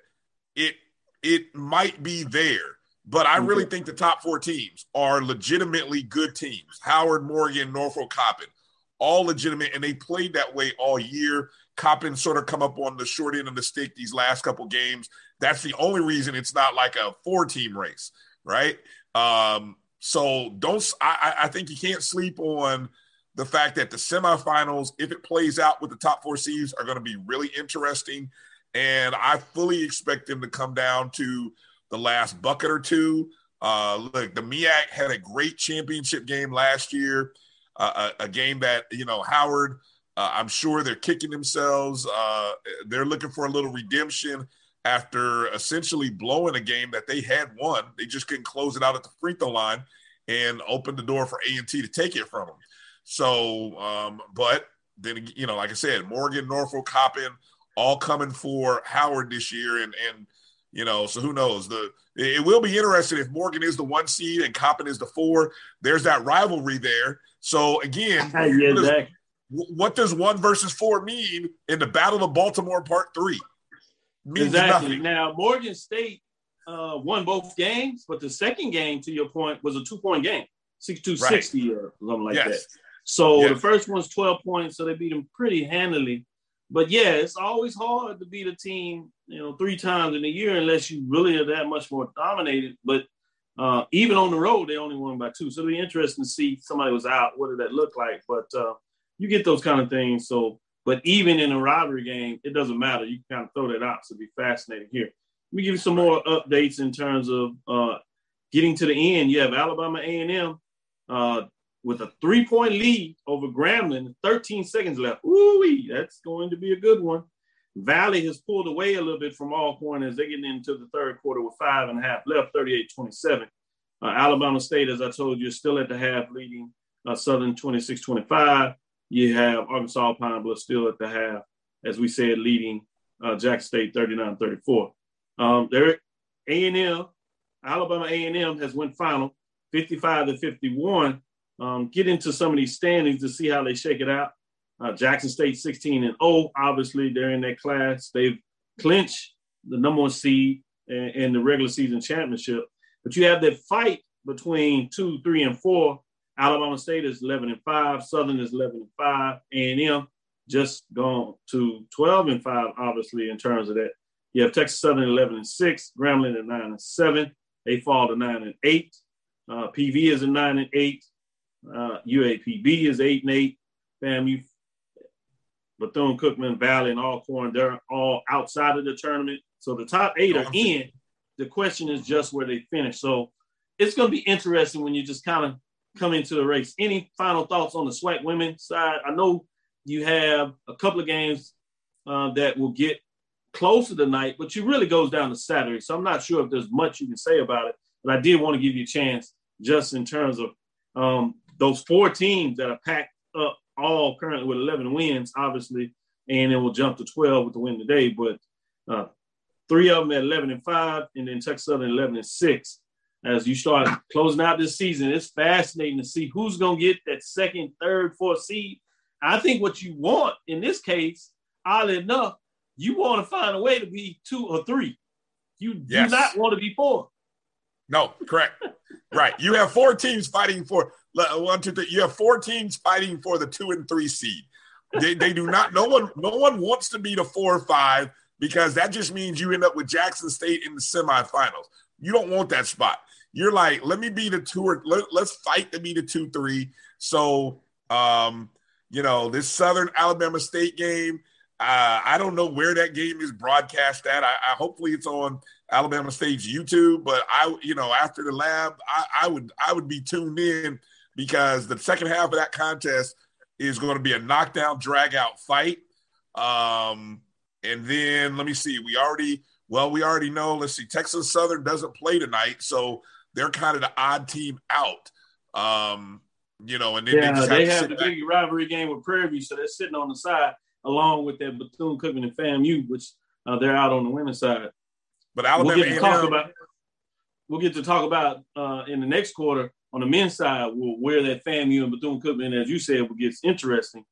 it it might be there. But I really think the top four teams are legitimately good teams. Howard, Morgan, Norfolk, Coppin. all legitimate, and they played that way all year. Coppin sort of come up on the short end of the stick these last couple games. That's the only reason it's not like a four team race, right? Um, so don't I, I think you can't sleep on the fact that the semifinals, if it plays out with the top four seeds, are going to be really interesting. And I fully expect them to come down to the last bucket or two. Uh, look, the MEAC had a great championship game last year, uh, a, a, game that, you know, Howard, uh, I'm sure they're kicking themselves. Uh, they're looking for a little redemption after essentially blowing a game that they had won. They just couldn't close it out at the free throw line and open the door for A&T to take it from them. So, um, but then, you know, like I said, Morgan, Norfolk, Coppin, all coming for Howard this year. And, and, you know, so who knows? The it will be interesting if Morgan is the one seed and Coppin is the four. There's that rivalry there. So again, [LAUGHS] yeah, what, does, what, does, one versus four mean in the Battle of Baltimore Part Three? Exactly. Nothing. Now Morgan State uh, won both games, but the second game, to your point, was a two point game, 62 right. 60 or something like yes. that. So yes. the first one's 12 points, so they beat them pretty handily. But yeah, it's always hard to beat a team, you know, three times in a year unless you really are that much more dominated. But uh, even on the road, they only won by two. So it'll be interesting to see somebody was out. What did that look like? But uh, you get those kind of things. So, but even in a rivalry game, it doesn't matter. You can kind of throw that out. So be fascinating here. Let me give you some more updates in terms of uh, getting to the end. You have Alabama A&M uh, with a three-point lead over Grambling, 13 seconds left. Ooh, that's going to be a good one. Valley has pulled away a little bit from Alcorn as they get into the third quarter with five and a half left, 38-27. Uh, Alabama State, as I told you, is still at the half leading uh, Southern 26-25. You have Arkansas Pine Bluff still at the half, as we said, leading uh, Jackson State 39-34. Um, they're A&M, Alabama A&M has went final 55 to 51. Um, get into some of these standings to see how they shake it out. Uh, Jackson State 16 and 0. Obviously, they're in that class. They've clinched the number one seed in the regular season championship. But you have that fight between two, three, and four. Alabama State is 11 and 5. Southern is 11 and 5. A&M just gone to 12 and 5, obviously, in terms of that. You have Texas Southern 11 and 6, Grambling at 9 and 7. They fall to 9 and 8. Uh, PV is a 9 and 8. Uh, UAPB is 8 and 8. FAMU, Bethune Cookman, Valley, and Alcorn, they're all outside of the tournament. So the top eight are in. The question is just where they finish. So it's going to be interesting when you just kind of come into the race. Any final thoughts on the SWAC women side? I know you have a couple of games uh, that will get closer tonight, but it really goes down to Saturday. So I'm not sure if there's much you can say about it. But I did want to give you a chance just in terms of um, those four teams that are packed up all currently with 11 wins, obviously, and it will jump to 12 with the win today. But uh, three of them at 11 and 5, and then Texas Southern 11 and 6. As you start closing out this season, it's fascinating to see who's going to get that second, third, fourth seed. I think what you want in this case, oddly enough, you want to find a way to be two or three. You yes. do not want to be four. No, correct. right. You have four teams fighting for one, two, three. You have four teams fighting for the two and three seed. They, they do not. No one. No one wants to be the four or five because that just means you end up with Jackson State in the semifinals. You don't want that spot. You're like, let me be the two or let, let's fight to be the two three. So, um, you know, this Southern Alabama State game uh, I don't know where that game is broadcast at. I, I, hopefully it's on Alabama State's YouTube. But I, you know, after the lab, I, I would I would be tuned in because the second half of that contest is going to be a knockdown, drag out fight. Um, and then let me see. We already well, we already know. Let's see. Texas Southern doesn't play tonight, so they're kind of the odd team out. Um, you know, and then yeah, they, they have, the back. big rivalry game with Prairie View, so they're sitting on the side along with that Bethune Cookman and FAMU, which uh, they're out on the women's side. But Alabama we'll get to talk about we'll get to talk about uh, in the next quarter on the men's side we'll, where that FAMU and Bethune Cookman, as you said, will get interesting.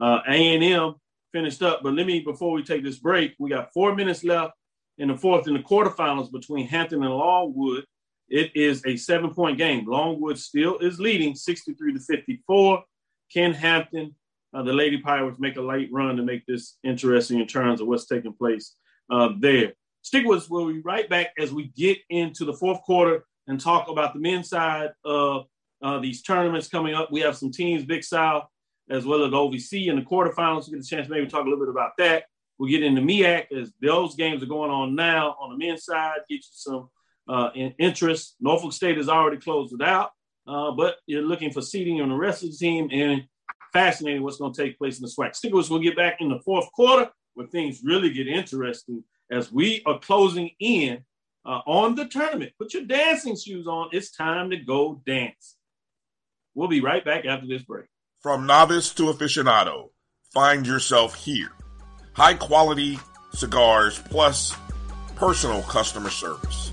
Uh, A&M finished up, but let me before we take this break, we got four minutes left in the fourth in the quarterfinals between Hampton and Longwood. It is a seven-point game. Longwood still is leading 63 to 54. Ken Hampton uh, the Lady Pirates make a late run to make this interesting in terms of what's taking place uh, there. Stick with us. We'll be right back as we get into the fourth quarter and talk about the men's side of uh, these tournaments coming up. We have some teams, Big South, as well as the OVC in the quarterfinals. We get a chance maybe talk a little bit about that. We'll get into MEAC as those games are going on now on the men's side, get you some uh, interest. Norfolk State has already closed it out, uh, but you're looking for seating on the rest of the team and fascinating what's going to take place in the SWAC. Stick with us. We'll get back in the fourth quarter where things really get interesting as we are closing in uh, on the tournament. Put your dancing shoes on. It's time to go dance. We'll be right back after this break. From novice to aficionado, find yourself here. High quality cigars plus personal customer service.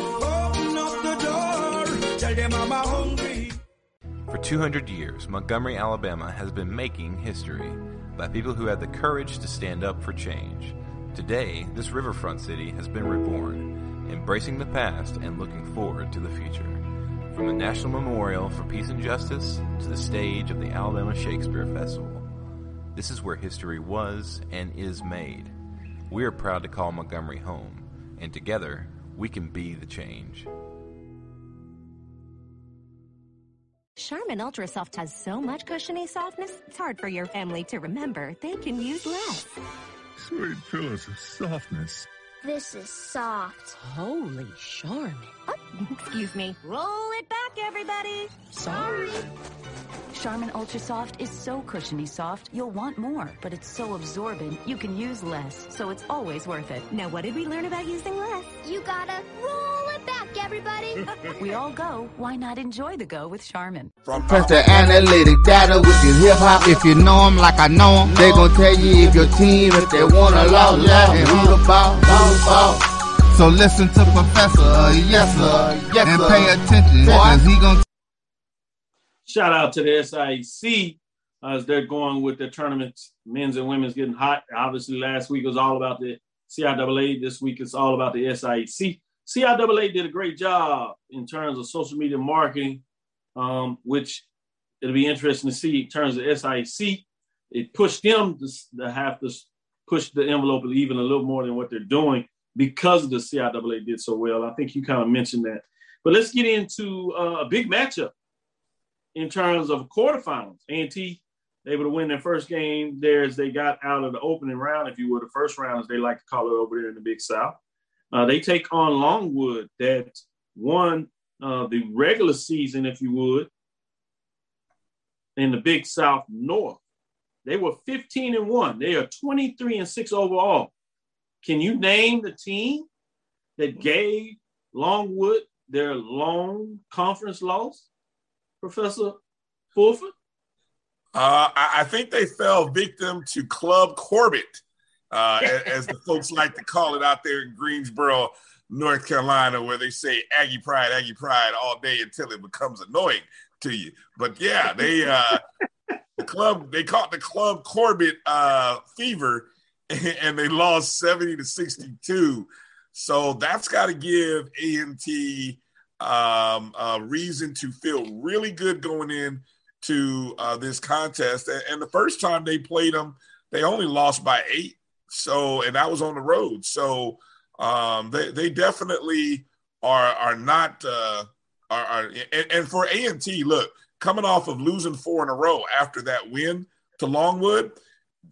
cuisines. For 200 years, Montgomery, Alabama has been making history by people who had the courage to stand up for change. Today, this riverfront city has been reborn, embracing the past and looking forward to the future. From the National Memorial for Peace and Justice to the stage of the Alabama Shakespeare Festival, this is where history was and is made. We are proud to call Montgomery home, and together, we can be the change. Charmin Ultra Soft has so much cushiony softness, it's hard for your family to remember they can use less. Sweet pillows of softness. This is soft. Holy Charmin. [LAUGHS] Excuse me. Roll it back, everybody. Sorry. Charmin Ultra Soft is so cushiony soft, you'll want more, but it's so absorbent, you can use less, so it's always worth it. Now, what did we learn about using less? You gotta roll it back, everybody. [LAUGHS] we all go. Why not enjoy the go with Charmin? From press the analytic data with your hip hop. If you know them like I know them, they gon' tell you if your team, if they wanna lose, and who the ball, ball, ball. So listen to Professor, uh, yes sir, yes, and pay attention, cause he gon' Shout out to the SIC uh, as they're going with the tournaments. Men's and women's getting hot. Obviously, last week was all about the CIAA. This week it's all about the SIC. CIAA did a great job in terms of social media marketing, um, which it'll be interesting to see in terms of SIC. It pushed them to, to have to push the envelope even a little more than what they're doing because the CIAA did so well. I think you kind of mentioned that. But let's get into uh, a big matchup in terms of quarterfinals. A&T able to win their first game there as they got out of the opening round, if you will, the first round, as they like to call it over there in the Big South. Uh, they take on Longwood that won uh, the regular season, if you would, in the Big South North. They were 15 and 1. They are 23 and 6 overall. Can you name the team that gave Longwood their long conference loss? Professor Fulford? Uh, I, I, think they fell victim to Club Corbett, uh, [LAUGHS] as, the folks like to call it out there in Greensboro, North Carolina, where they say Aggie Pride, Aggie Pride all day until it becomes annoying to you. But yeah, they uh, [LAUGHS] the club they caught the Club Corbett uh, fever, [LAUGHS] and they lost seventy to sixty-two. So that's got to give A and T um, a reason to feel really good going in to uh, this contest. And, the first time they played them, they only lost by eight. So, and that was on the road. So, um, they they definitely are are not uh, are, are and, and for A and T, look, coming off of losing four in a row after that win to Longwood,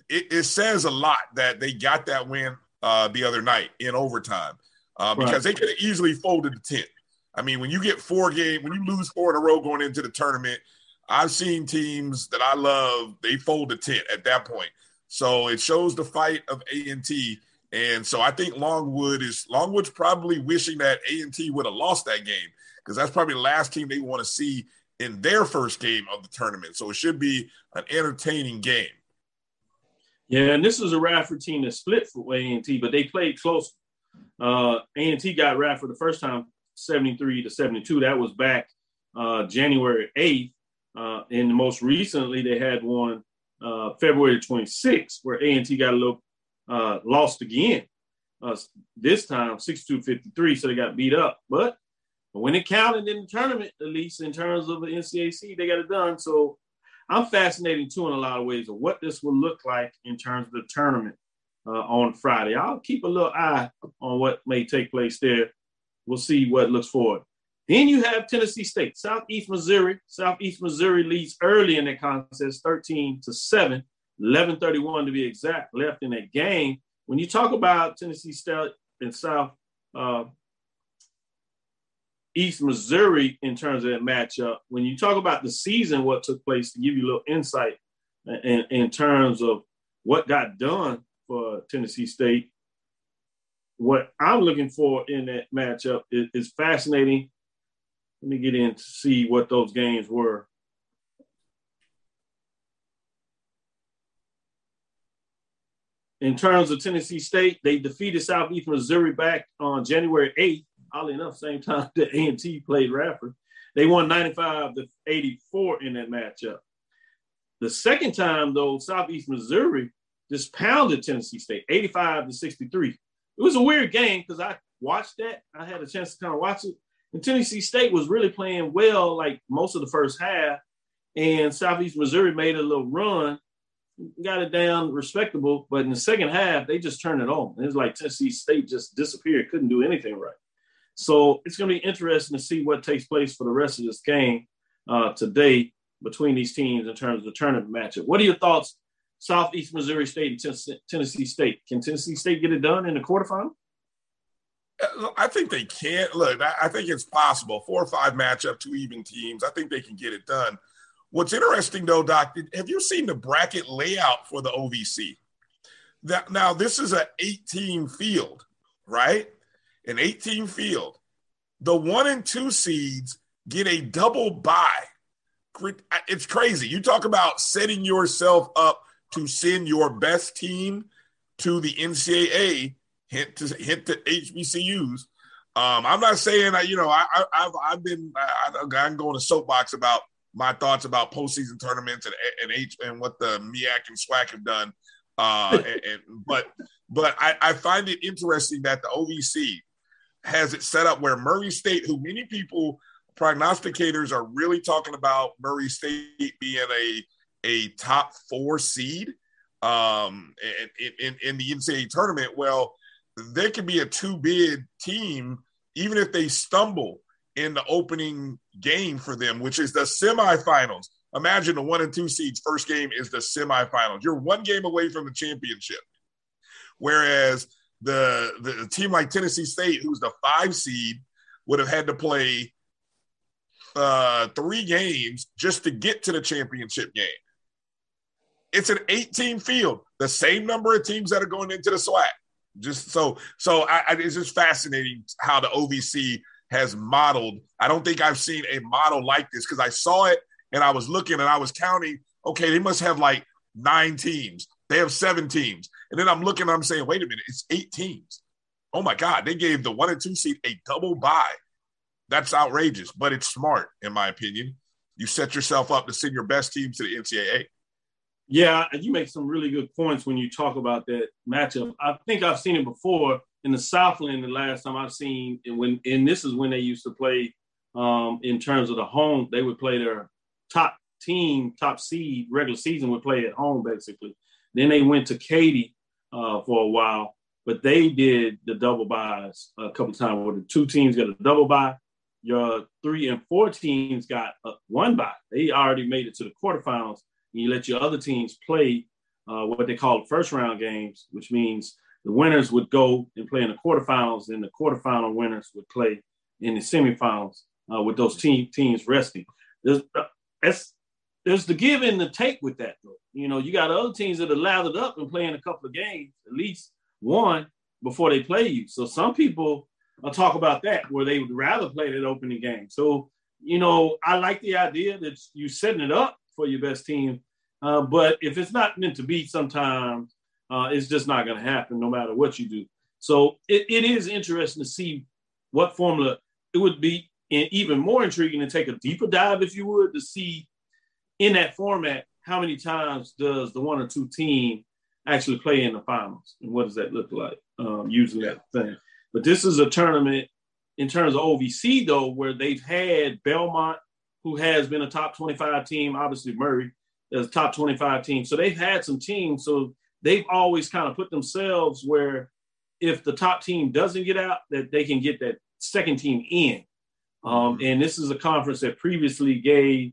it, it says a lot that they got that win uh, the other night in overtime uh, because right. they could have easily folded the tent. I mean, when you get four game, when you lose four in a row going into the tournament, I've seen teams that I love they fold the tent at that point. So it shows the fight of A and T, and so I think Longwood is Longwood's probably wishing that A and T would have lost that game because that's probably the last team they want to see in their first game of the tournament. So it should be an entertaining game. Yeah, and this was a Radford team that split for A&T, but they played close. Uh, A&T got Radford the first time, 73 to 72. That was back uh, January 8th. Uh, and most recently, they had one uh, February 26th, where A&T got a little uh, lost again. Uh, this time, 62-53, so they got beat up. But when it counted in the tournament, at least in terms of the NCAC, they got it done. So I'm fascinated too in a lot of ways of what this will look like in terms of the tournament uh, on Friday. I'll keep a little eye on what may take place there. We'll see what looks forward. Then you have Tennessee State, Southeast Missouri. Southeast Missouri leads early in the contest, 13 to 7, 11:31 to be exact, left in that game. When you talk about Tennessee State and South uh, East Missouri in terms of that matchup. When you talk about the season, what took place, to give you a little insight in, in terms of what got done for Tennessee State, what I'm looking for in that matchup is, is fascinating. Let me get in to see what those games were. In terms of Tennessee State, they defeated Southeast Missouri back on January 8th oddly enough, same time [LAUGHS] that A&T played Radford. They won 95 to 84 in that matchup. The second time, though, Southeast Missouri just pounded Tennessee State 85 to 63. It was a weird game because I watched that. I had a chance to kind of watch it. And Tennessee State was really playing well, like most of the first half. And Southeast Missouri made a little run, got it down respectable. But in the second half, they just turned it on. It was like Tennessee State just disappeared, couldn't do anything right. So it's going to be interesting to see what takes place for the rest of this game uh, today between these teams in terms of the tournament matchup. What are your thoughts, Southeast Missouri State and Tennessee State? Can Tennessee State get it done in the quarterfinal? Uh, I think they can. Look, I think it's possible. Four or five matchup, two even teams. I think they can get it done. What's interesting, though, Doc, have you seen the bracket layout for the OVC? That, now, this is an 18 field, right? An 18 field, the one and two seeds get a double bye. It's crazy. You talk about setting yourself up to send your best team to the NCAA. Hint to hint to HBCUs. Um, I'm not saying that you know I, have I've been I, I'm going to soapbox about my thoughts about postseason tournaments and and H and what the MEAC and SWAC have done. Uh, and, and, but but I, I find it interesting that the OVC has it set up where Murray State, who many people prognosticators are really talking about Murray State being a a top four seed um, in, in, in the NCAA tournament. Well, they could be a two bid team, even if they stumble in the opening game for them, which is the semifinals. Imagine the one and two seeds first game is the semifinals. You're one game away from the championship. Whereas the, the team like Tennessee State, who's the five seed, would have had to play uh, three games just to get to the championship game. It's an 18 field, the same number of teams that are going into the SWAC. Just so, so I, I, it's just fascinating how the OVC has modeled. I don't think I've seen a model like this because I saw it and I was looking and I was counting. Okay, they must have like nine teams. They have seven teams. And then I'm looking, I'm saying, wait a minute, it's eight teams. Oh my God, they gave the one and two seed a double bye. That's outrageous, but it's smart, in my opinion. You set yourself up to send your best team to the NCAA. Yeah, you make some really good points when you talk about that matchup. I think I've seen it before in the Southland. The last time I've seen, and when and this is when they used to play um, in terms of the home, they would play their top team, top seed, regular season would play at home basically. Then they went to Katy uh, for a while, but they did the double byes a couple times where the two teams got a double bye. Your three and four teams got a one bye. They already made it to the quarterfinals. And you let your other teams play uh, what they call first round games, which means the winners would go and play in the quarterfinals, and the quarterfinal winners would play in the semifinals uh, with those team, teams resting. There's, uh, there's the give and the take with that, though. You know, you got other teams that are lathered up and playing a couple of games, at least one, before they play you. So some people uh, talk about that where they would rather play that opening game. So, you know, I like the idea that you're setting it up for your best team. Uh, but if it's not meant to be, sometimes uh, it's just not going to happen no matter what you do. So it, it is interesting to see what formula it would be and even more intriguing to take a deeper dive, if you would, to see in that format how many times does the one or two team actually play in the finals and what does that look like um, using that thing. But this is a tournament in terms of OVC though, where they've had Belmont, who has been a top 25 team, obviously Murray is a top 25 team. So they've had some teams. So they've always kind of put themselves where if the top team doesn't get out, that they can get that second team in. Um, mm-hmm. and this is a conference that previously gave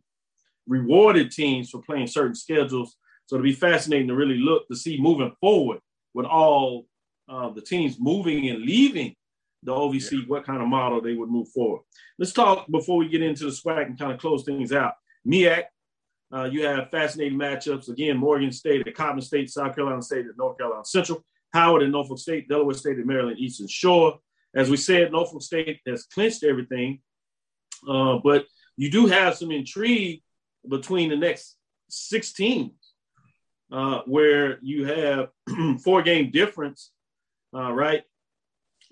rewarded teams for playing certain schedules. So it'll be fascinating to really look to see moving forward with all uh, the teams moving and leaving the OVC, yeah. what kind of model they would move forward. Let's talk before we get into the SWAC and kind of close things out. MEAC, uh, you have fascinating matchups. Again, Morgan State at Coppin State, South Carolina State at North Carolina Central, Howard and Norfolk State, Delaware State at Maryland Eastern Shore. As we said, Norfolk State has clinched everything, uh, but you do have some intrigue between the next six teams, uh, where you have [CLEARS THROAT] four game difference, uh, right?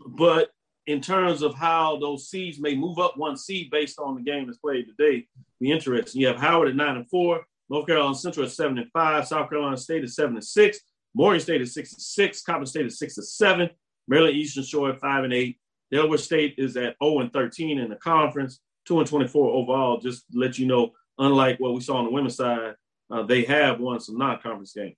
But in terms of how those seeds may move up one seed based on the game that's played today, be interesting. You have Howard at nine and four, North Carolina Central at seven and five, South Carolina State at seven and six, Morgan State at six and six, Coppin State at six and seven, Maryland Eastern Shore at five and eight. Delaware State is at 0 and 13 in the conference, 2 and 24 overall. Just let you know, unlike what we saw on the women's side, uh, they have won some non-conference games.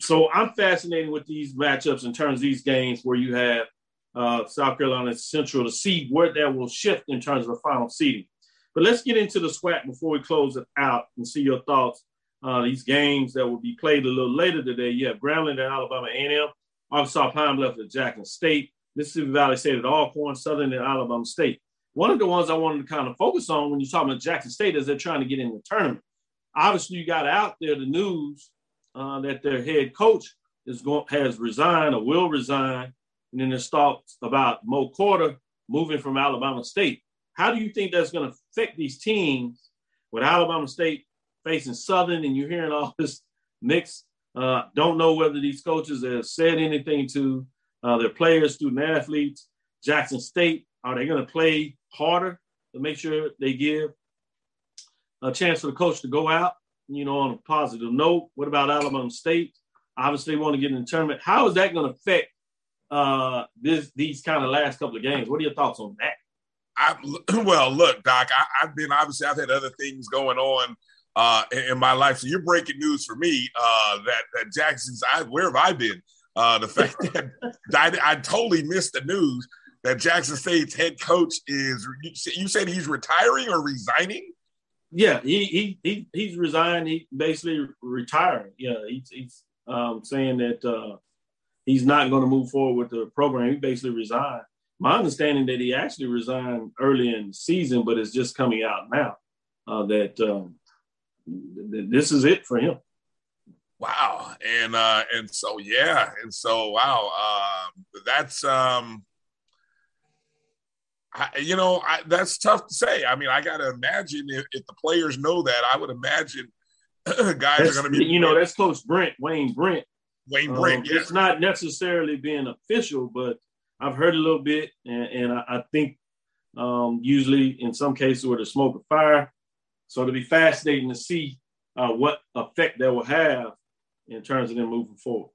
So I'm fascinated with these matchups in terms of these games where you have uh, South Carolina Central to see where that will shift in terms of the final seeding. But let's get into the SWAC before we close it out and see your thoughts. Uh, these games that will be played a little later today. You have Grambling at Alabama A&M, Arkansas Pine Bluff at Jackson State, Mississippi Valley State at Alcorn, Southern and Alabama State. One of the ones I wanted to kind of focus on when you're talking about Jackson State is they're trying to get in the tournament. Obviously, you got out there the news uh, that their head coach is going has resigned or will resign, and then there's talks about Mo Carter moving from Alabama State. How do you think that's going to affect these teams with Alabama State facing Southern, and you're hearing all [LAUGHS] this mix? Uh, don't know whether these coaches have said anything to uh, their players, student athletes. Jackson State, are they going to play harder to make sure they give a chance for the coach to go out, you know, on a positive note? What about Alabama State? Obviously, want to get in the tournament. How is that going to affect uh, this these kind of last couple of games? What are your thoughts on that? I, [CLEARS THROAT] well, look, Doc, I, have been obviously I've had other things going on uh, in, in, my life. So you're breaking news for me uh, that that Jackson's. I, where have I been? Uh, the fact [LAUGHS] that I, I, totally missed the news that Jackson State's head coach is. You said he's retiring or resigning? Yeah, he he, he he's resigned. He basically retiring. Yeah, he's, he's um, saying that uh, he's not going to move forward with the program. He basically resigned. My understanding that he actually resigned early in the season, but it's just coming out now uh, that um, th- this is it for him. Wow. And uh and so yeah, and so wow, um that's um I, you know, I, that's tough to say. I mean, I got to imagine if, if, the players know that, I would imagine [CLEARS THROAT] guys that's, are going to be. You know, that's Coach Brent, Wayne Brent. Wayne Brent. Um, yeah. It's not necessarily being official, but I've heard a little bit, and, and I, I, think um, usually in some cases where the smoke of fire. So it'll be fascinating to see uh, what effect that will have in terms of them moving forward.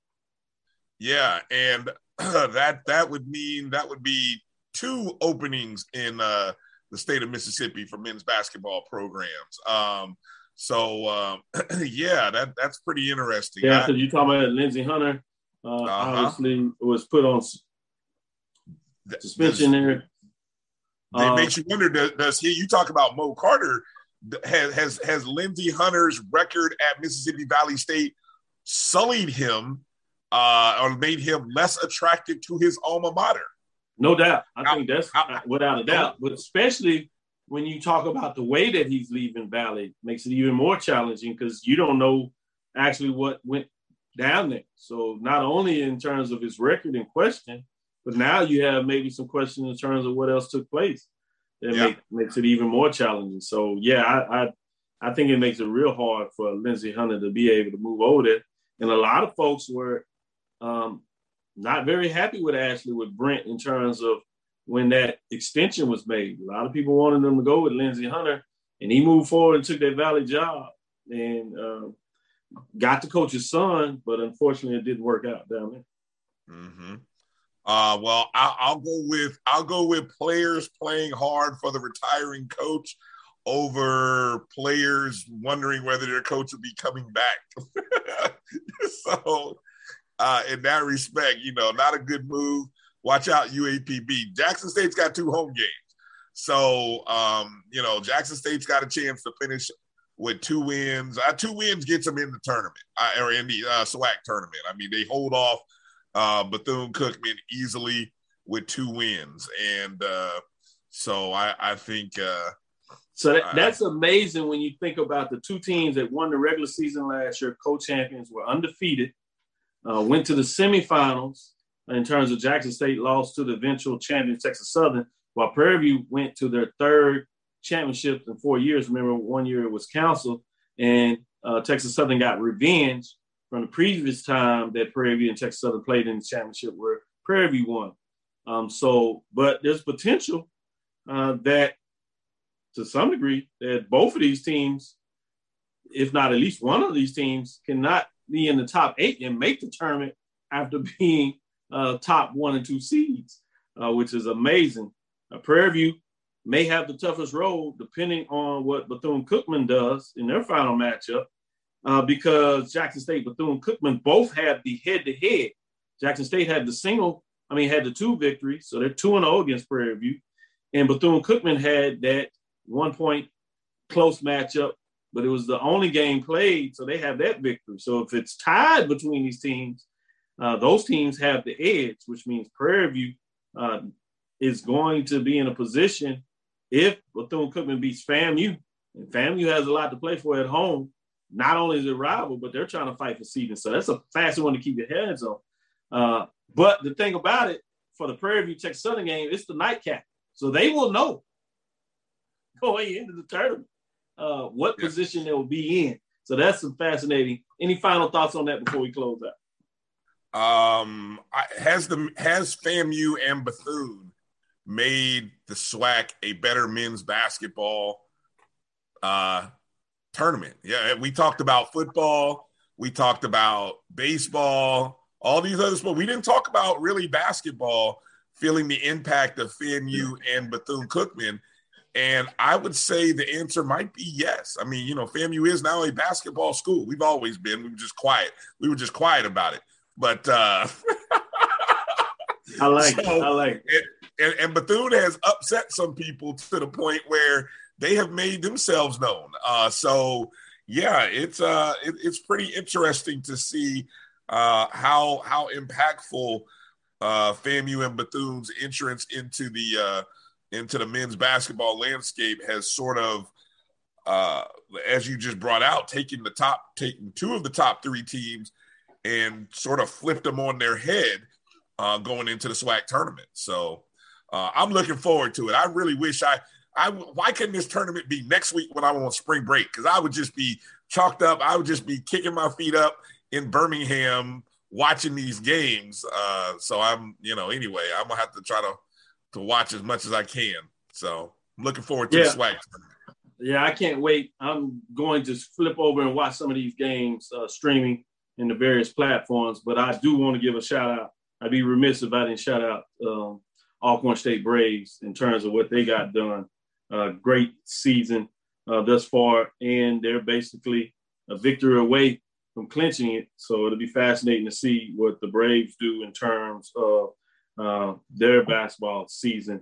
Yeah, and [CLEARS THROAT] that that would mean that would be two openings in uh, the state of Mississippi for men's basketball programs. Um, So um, [CLEARS THROAT] yeah, that that's pretty interesting. Yeah, because you talking about Lindsey Hunter, uh, Uh-huh. obviously was put on suspension there. It Um, makes you wonder does, does he you talk about Mo Carter has has has Lindsey Hunter's record at Mississippi Valley State sullied him uh or made him less attractive to his alma mater No doubt. I think that's without a doubt. But especially when you talk about the way that he's leaving Valley, makes it even more challenging because you don't know actually what went down there. So not only in terms of his record in question, but now you have maybe some questions in terms of what else took place. That Yeah. make, makes it even more challenging. So yeah, I, I I think it makes it real hard for Lindsey Hunter to be able to move over there. And a lot of folks were um, not very happy with Ashley with Brent in terms of when that extension was made. A lot of people wanted them to go with Lindsey Hunter, and he moved forward and took that Valley job and uh, got to coach his son, but unfortunately it didn't work out down there. hmm Uh, well, I'll, I'll go with I'll go with players playing hard for the retiring coach over players wondering whether their coach will be coming back. [LAUGHS] so, uh, in that respect, you know, not a good move. Watch out, UAPB. Jackson State's got two home games, so um, you know Jackson State's got a chance to finish with two wins. Uh, two wins gets them in the tournament uh, or in the uh, SWAC tournament. I mean, they hold off uh, Bethune Cookman easily with two wins, and uh, so I, I think uh, So that, that's amazing when you think about the two teams that won the regular season last year, co-champions, were undefeated, uh, went to the semifinals. In terms of Jackson State, lost to the eventual champion Texas Southern, while Prairie View went to their third championship in four years. Remember, one year it was Council, and uh, Texas Southern got revenge from the previous time that Prairie View and Texas Southern played in the championship, where Prairie View won. Um, so, but there's potential uh, that to some degree that both of these teams, if not at least one of these teams, cannot be in the top eight and make the tournament after [LAUGHS] being uh, top one and two seeds, uh, which is amazing. Uh, Prairie View may have the toughest road depending on what Bethune Cookman does in their final matchup, uh, because Jackson State, Bethune Cookman both had the head to head. Jackson State had the single, I mean, had the two victories, so they're two and zero against Prairie View, and Bethune Cookman had that one point close matchup, but it was the only game played, so they have that victory. So if it's tied between these teams, uh, those teams have the edge, which means Prairie View uh, is going to be in a position if Bethune Cookman beats FAMU, and FAMU has a lot to play for at home. Not only is it rival, but they're trying to fight for seeding. So that's a fast one to keep your hands on. Uh, but the thing about it, for the Prairie View Texas Southern game, it's the nightcap. So they will know [LAUGHS] going into the tournament uh, what position they will be in. So that's some fascinating. Any final thoughts on that before we close out? Um, I, has the has FAMU and Bethune made the SWAC a better men's basketball uh, tournament? Yeah, we talked about football, we talked about baseball, all these other sports. We didn't talk about really basketball, feeling the impact of FAMU and Bethune Cookman. And I would say the answer might be yes. I mean, you know, FAMU is now a basketball school. We've always been. We were just quiet. We were just quiet about it. But uh [LAUGHS] I like it. I like it. And, and Bethune has upset some people to the point where they have made themselves known. Uh, so yeah, it's uh, it, it's pretty interesting to see uh, how how impactful uh, FAMU and Bethune's entrance into the uh, into the men's basketball landscape has sort of, uh, as you just brought out, taking the top, taking two of the top three teams and sort of flipped them on their head uh, going into the SWAC tournament. So uh, I'm looking forward to it. I really wish I, I why couldn't this tournament be next week when I'm on spring break? Because I would just be chalked up. I would just be kicking my feet up in Birmingham watching these games. Uh, so I'm, you know, anyway, I'm gonna have to try to to watch as much as I can. So I'm looking forward to Yeah. the SWAC. Yeah, I can't wait. I'm going to flip over and watch some of these games uh, streaming in the various platforms. But I do want to give a shout out. I'd be remiss if I didn't shout out um, Alcorn State Braves in terms of what they got done. Uh, great season. uh, thus far, and they're basically a victory away from clinching it. So it'll be fascinating to see what the Braves do in terms of uh, their basketball season.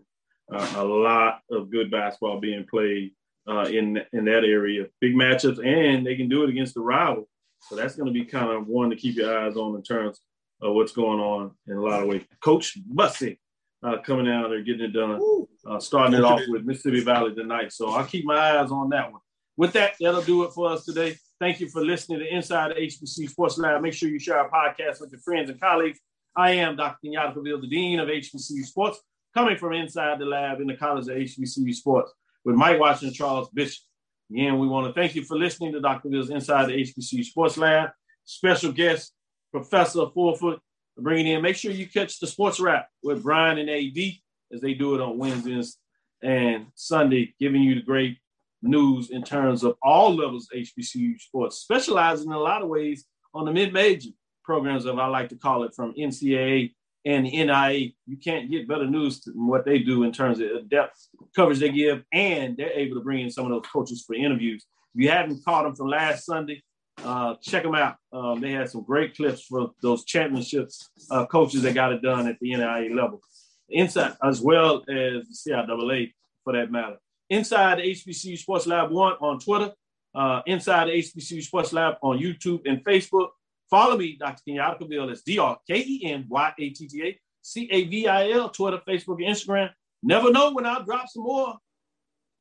Uh, a lot of good basketball being played uh, in in that area. Big matchups, and they can do it against the rival. So that's going to be kind of one to keep your eyes on in terms of what's going on in a lot of ways. Coach Bussie uh, coming out there, getting it done, uh, starting it off with Mississippi Valley tonight. So I'll keep my eyes on that one. With that, that'll do it for us today. Thank you for listening to Inside the HBC Sports Lab. Make sure you share our podcast with your friends and colleagues. I am Dr. Kenyatta Cavil, the Dean of HBCU Sports, coming from inside the lab in the College of HBCU Sports with Mike Washington Charles Bishop. Again, we want to thank you for listening to Dr. Bill's Inside the HBCU Sports Lab. Special guest, Professor Fulford, bringing in. Make sure you catch the sports wrap with Brian and AD as they do it on Wednesdays and Sunday, giving you the great news in terms of all levels of HBCU sports, specializing in a lot of ways on the mid-major programs, of I like to call it, from NCAA and NAIA. You can't get better news than what they do in terms of depth coverage they give, and they're able to bring in some of those coaches for interviews. If you haven't caught them from last Sunday, uh, check them out. Um, they had some great clips for those championships uh, coaches that got it done at the NAIA level, inside as well as the CIAA for that matter. Inside the HBCU Sports Lab One on Twitter, uh, Inside the HBCU Sports Lab on YouTube and Facebook. Follow me, Dr. Kenyatta Cavil. It's D R K E N Y A T T A C A V I L, Twitter, Facebook, and Instagram. Never know when I'll drop some more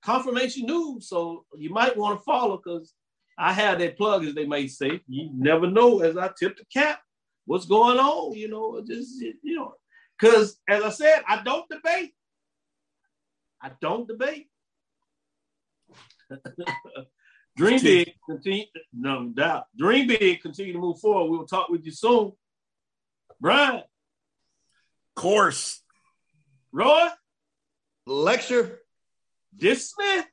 confirmation news. So you might want to follow because I have that plug, as they may say. You never know as I tip the cap what's going on, you know, just, you know, because as I said, I don't debate. I don't debate. [LAUGHS] Dream big, continue, no doubt. Dream big, continue to move forward. We'll talk with you soon. Brian. Course. Roy. Lecture. Dismiss.